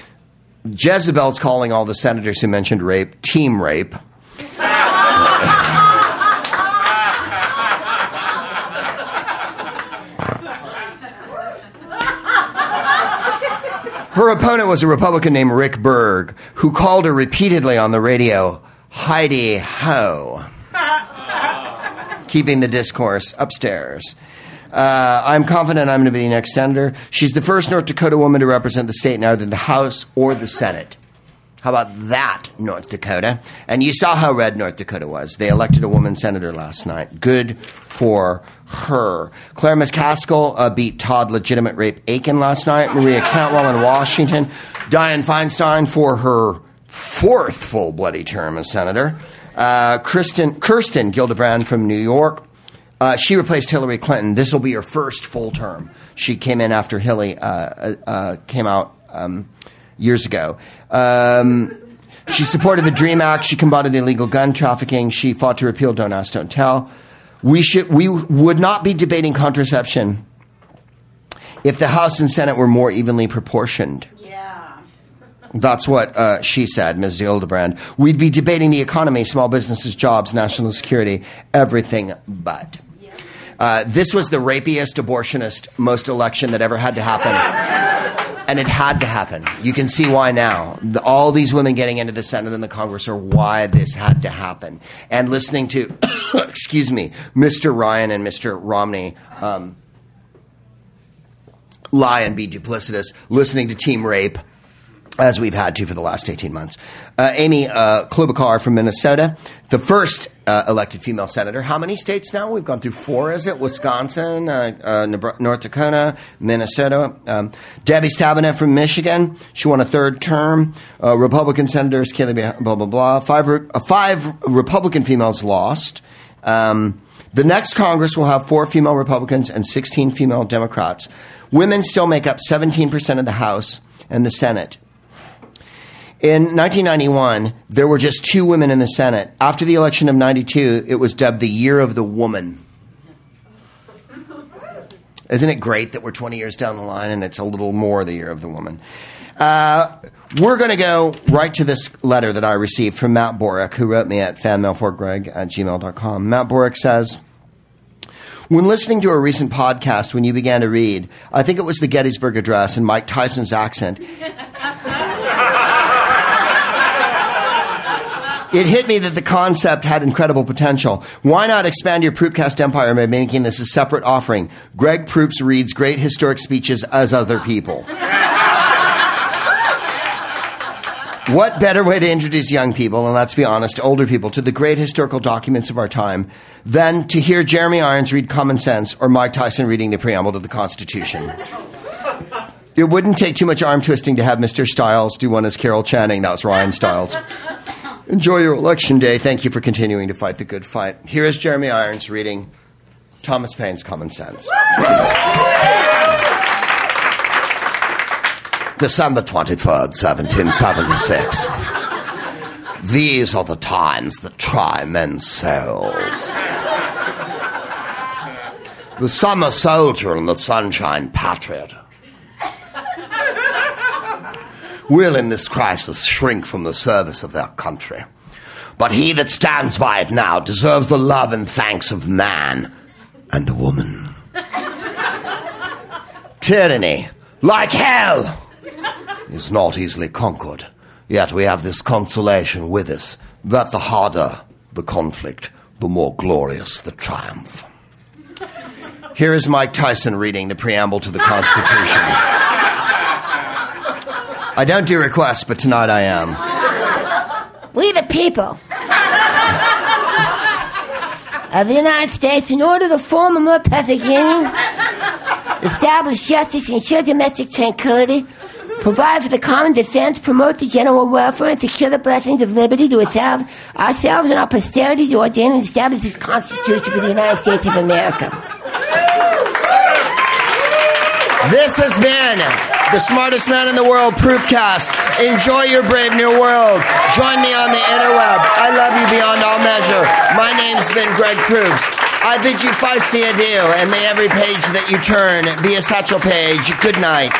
Jezebel's calling all the senators who mentioned rape team rape. Her opponent was a Republican named Rick Berg, who called her repeatedly on the radio, Heidi Ho, keeping the discourse upstairs. Uh, I'm confident I'm going to be the next senator. She's the first North Dakota woman to represent the state in either the House or the Senate. How about that, North Dakota? And you saw how red North Dakota was. They elected a woman senator last night. Good for her. Claire McCaskill uh, beat Todd Legitimate Rape Akin last night. Maria Cantwell in Washington. Dianne Feinstein for her fourth full bloody term as senator. Uh, Kristen, Kirsten Gillibrand from New York. Uh, she replaced Hillary Clinton. This will be her first full term. She came in after Hillary uh, uh, came out um, years ago. Um, she supported the DREAM Act. She combated illegal gun trafficking. She fought to repeal Don't Ask, Don't Tell. We, should, we would not be debating contraception if the House and Senate were more evenly proportioned. Yeah. That's what uh, she said, Ms. Hildebrand. We'd be debating the economy, small businesses, jobs, national security, everything but. Uh, this was the rapiest, abortionist, most election that ever had to happen and it had to happen. You can see why now. The, all these women getting into the Senate and the Congress are why this had to happen. And listening to, excuse me, Mr. Ryan and Mr. Romney um, lie and be duplicitous, listening to Team Rape as we've had to for the last 18 months. Uh, Amy uh, Klobuchar from Minnesota, the first uh, elected female senator. How many states now? We've gone through four, is it? Wisconsin, uh, uh, North Dakota, Minnesota. Um, Debbie Stabenow from Michigan. She won a third term. Uh, Republican senators, Kaylee, blah, blah, blah. Five, re- five Republican females lost. Um, The next Congress will have four female Republicans and 16 female Democrats. Women still make up 17% of the House and the Senate. In 1991, there were just two women in the Senate. After the election of 92, it was dubbed the Year of the Woman. Isn't it great that we're 20 years down the line and it's a little more the Year of the Woman? Uh, we're going to go right to this letter that I received from Matt Borick, who wrote me at fanmail4greg at gmail.com. Matt Borick says, when listening to a recent podcast when you began to read, I think it was the Gettysburg Address and Mike Tyson's accent. It hit me that the concept had incredible potential. Why not expand your Proopcast empire by making this a separate offering? Greg Proops reads great historic speeches as other people. what better way to introduce young people, and let's be honest, older people, to the great historical documents of our time than to hear Jeremy Irons read Common Sense or Mike Tyson reading the preamble to the Constitution? It wouldn't take too much arm twisting to have Mr. Stiles do one as Carol Channing. That was Ryan Stiles. Enjoy your election day. Thank you for continuing to fight the good fight. Here is Jeremy Irons reading Thomas Paine's Common Sense. December 23rd, 1776. These are the times that try men's souls. The summer soldier and the sunshine patriot will in this crisis shrink from the service of their country. But he that stands by it now deserves the love and thanks of man and woman. Tyranny, like hell, is not easily conquered. Yet we have this consolation with us that the harder the conflict, the more glorious the triumph. Here is Mike Tyson reading the preamble to the Constitution. I don't do requests, but tonight I am. We the people of the United States, in order to form a more perfect union, establish justice, ensure domestic tranquility, provide for the common defense, promote the general welfare, and secure the blessings of liberty to ourselves, ourselves and our posterity to ordain and establish this Constitution for the United States of America. This has been the smartest man in the world, Proopcast. Enjoy your brave new world. Join me on the interweb. I love you beyond all measure. My name's been Greg Proops. I bid you feisty adieu, and may every page that you turn be a Satchel Paige. Good night.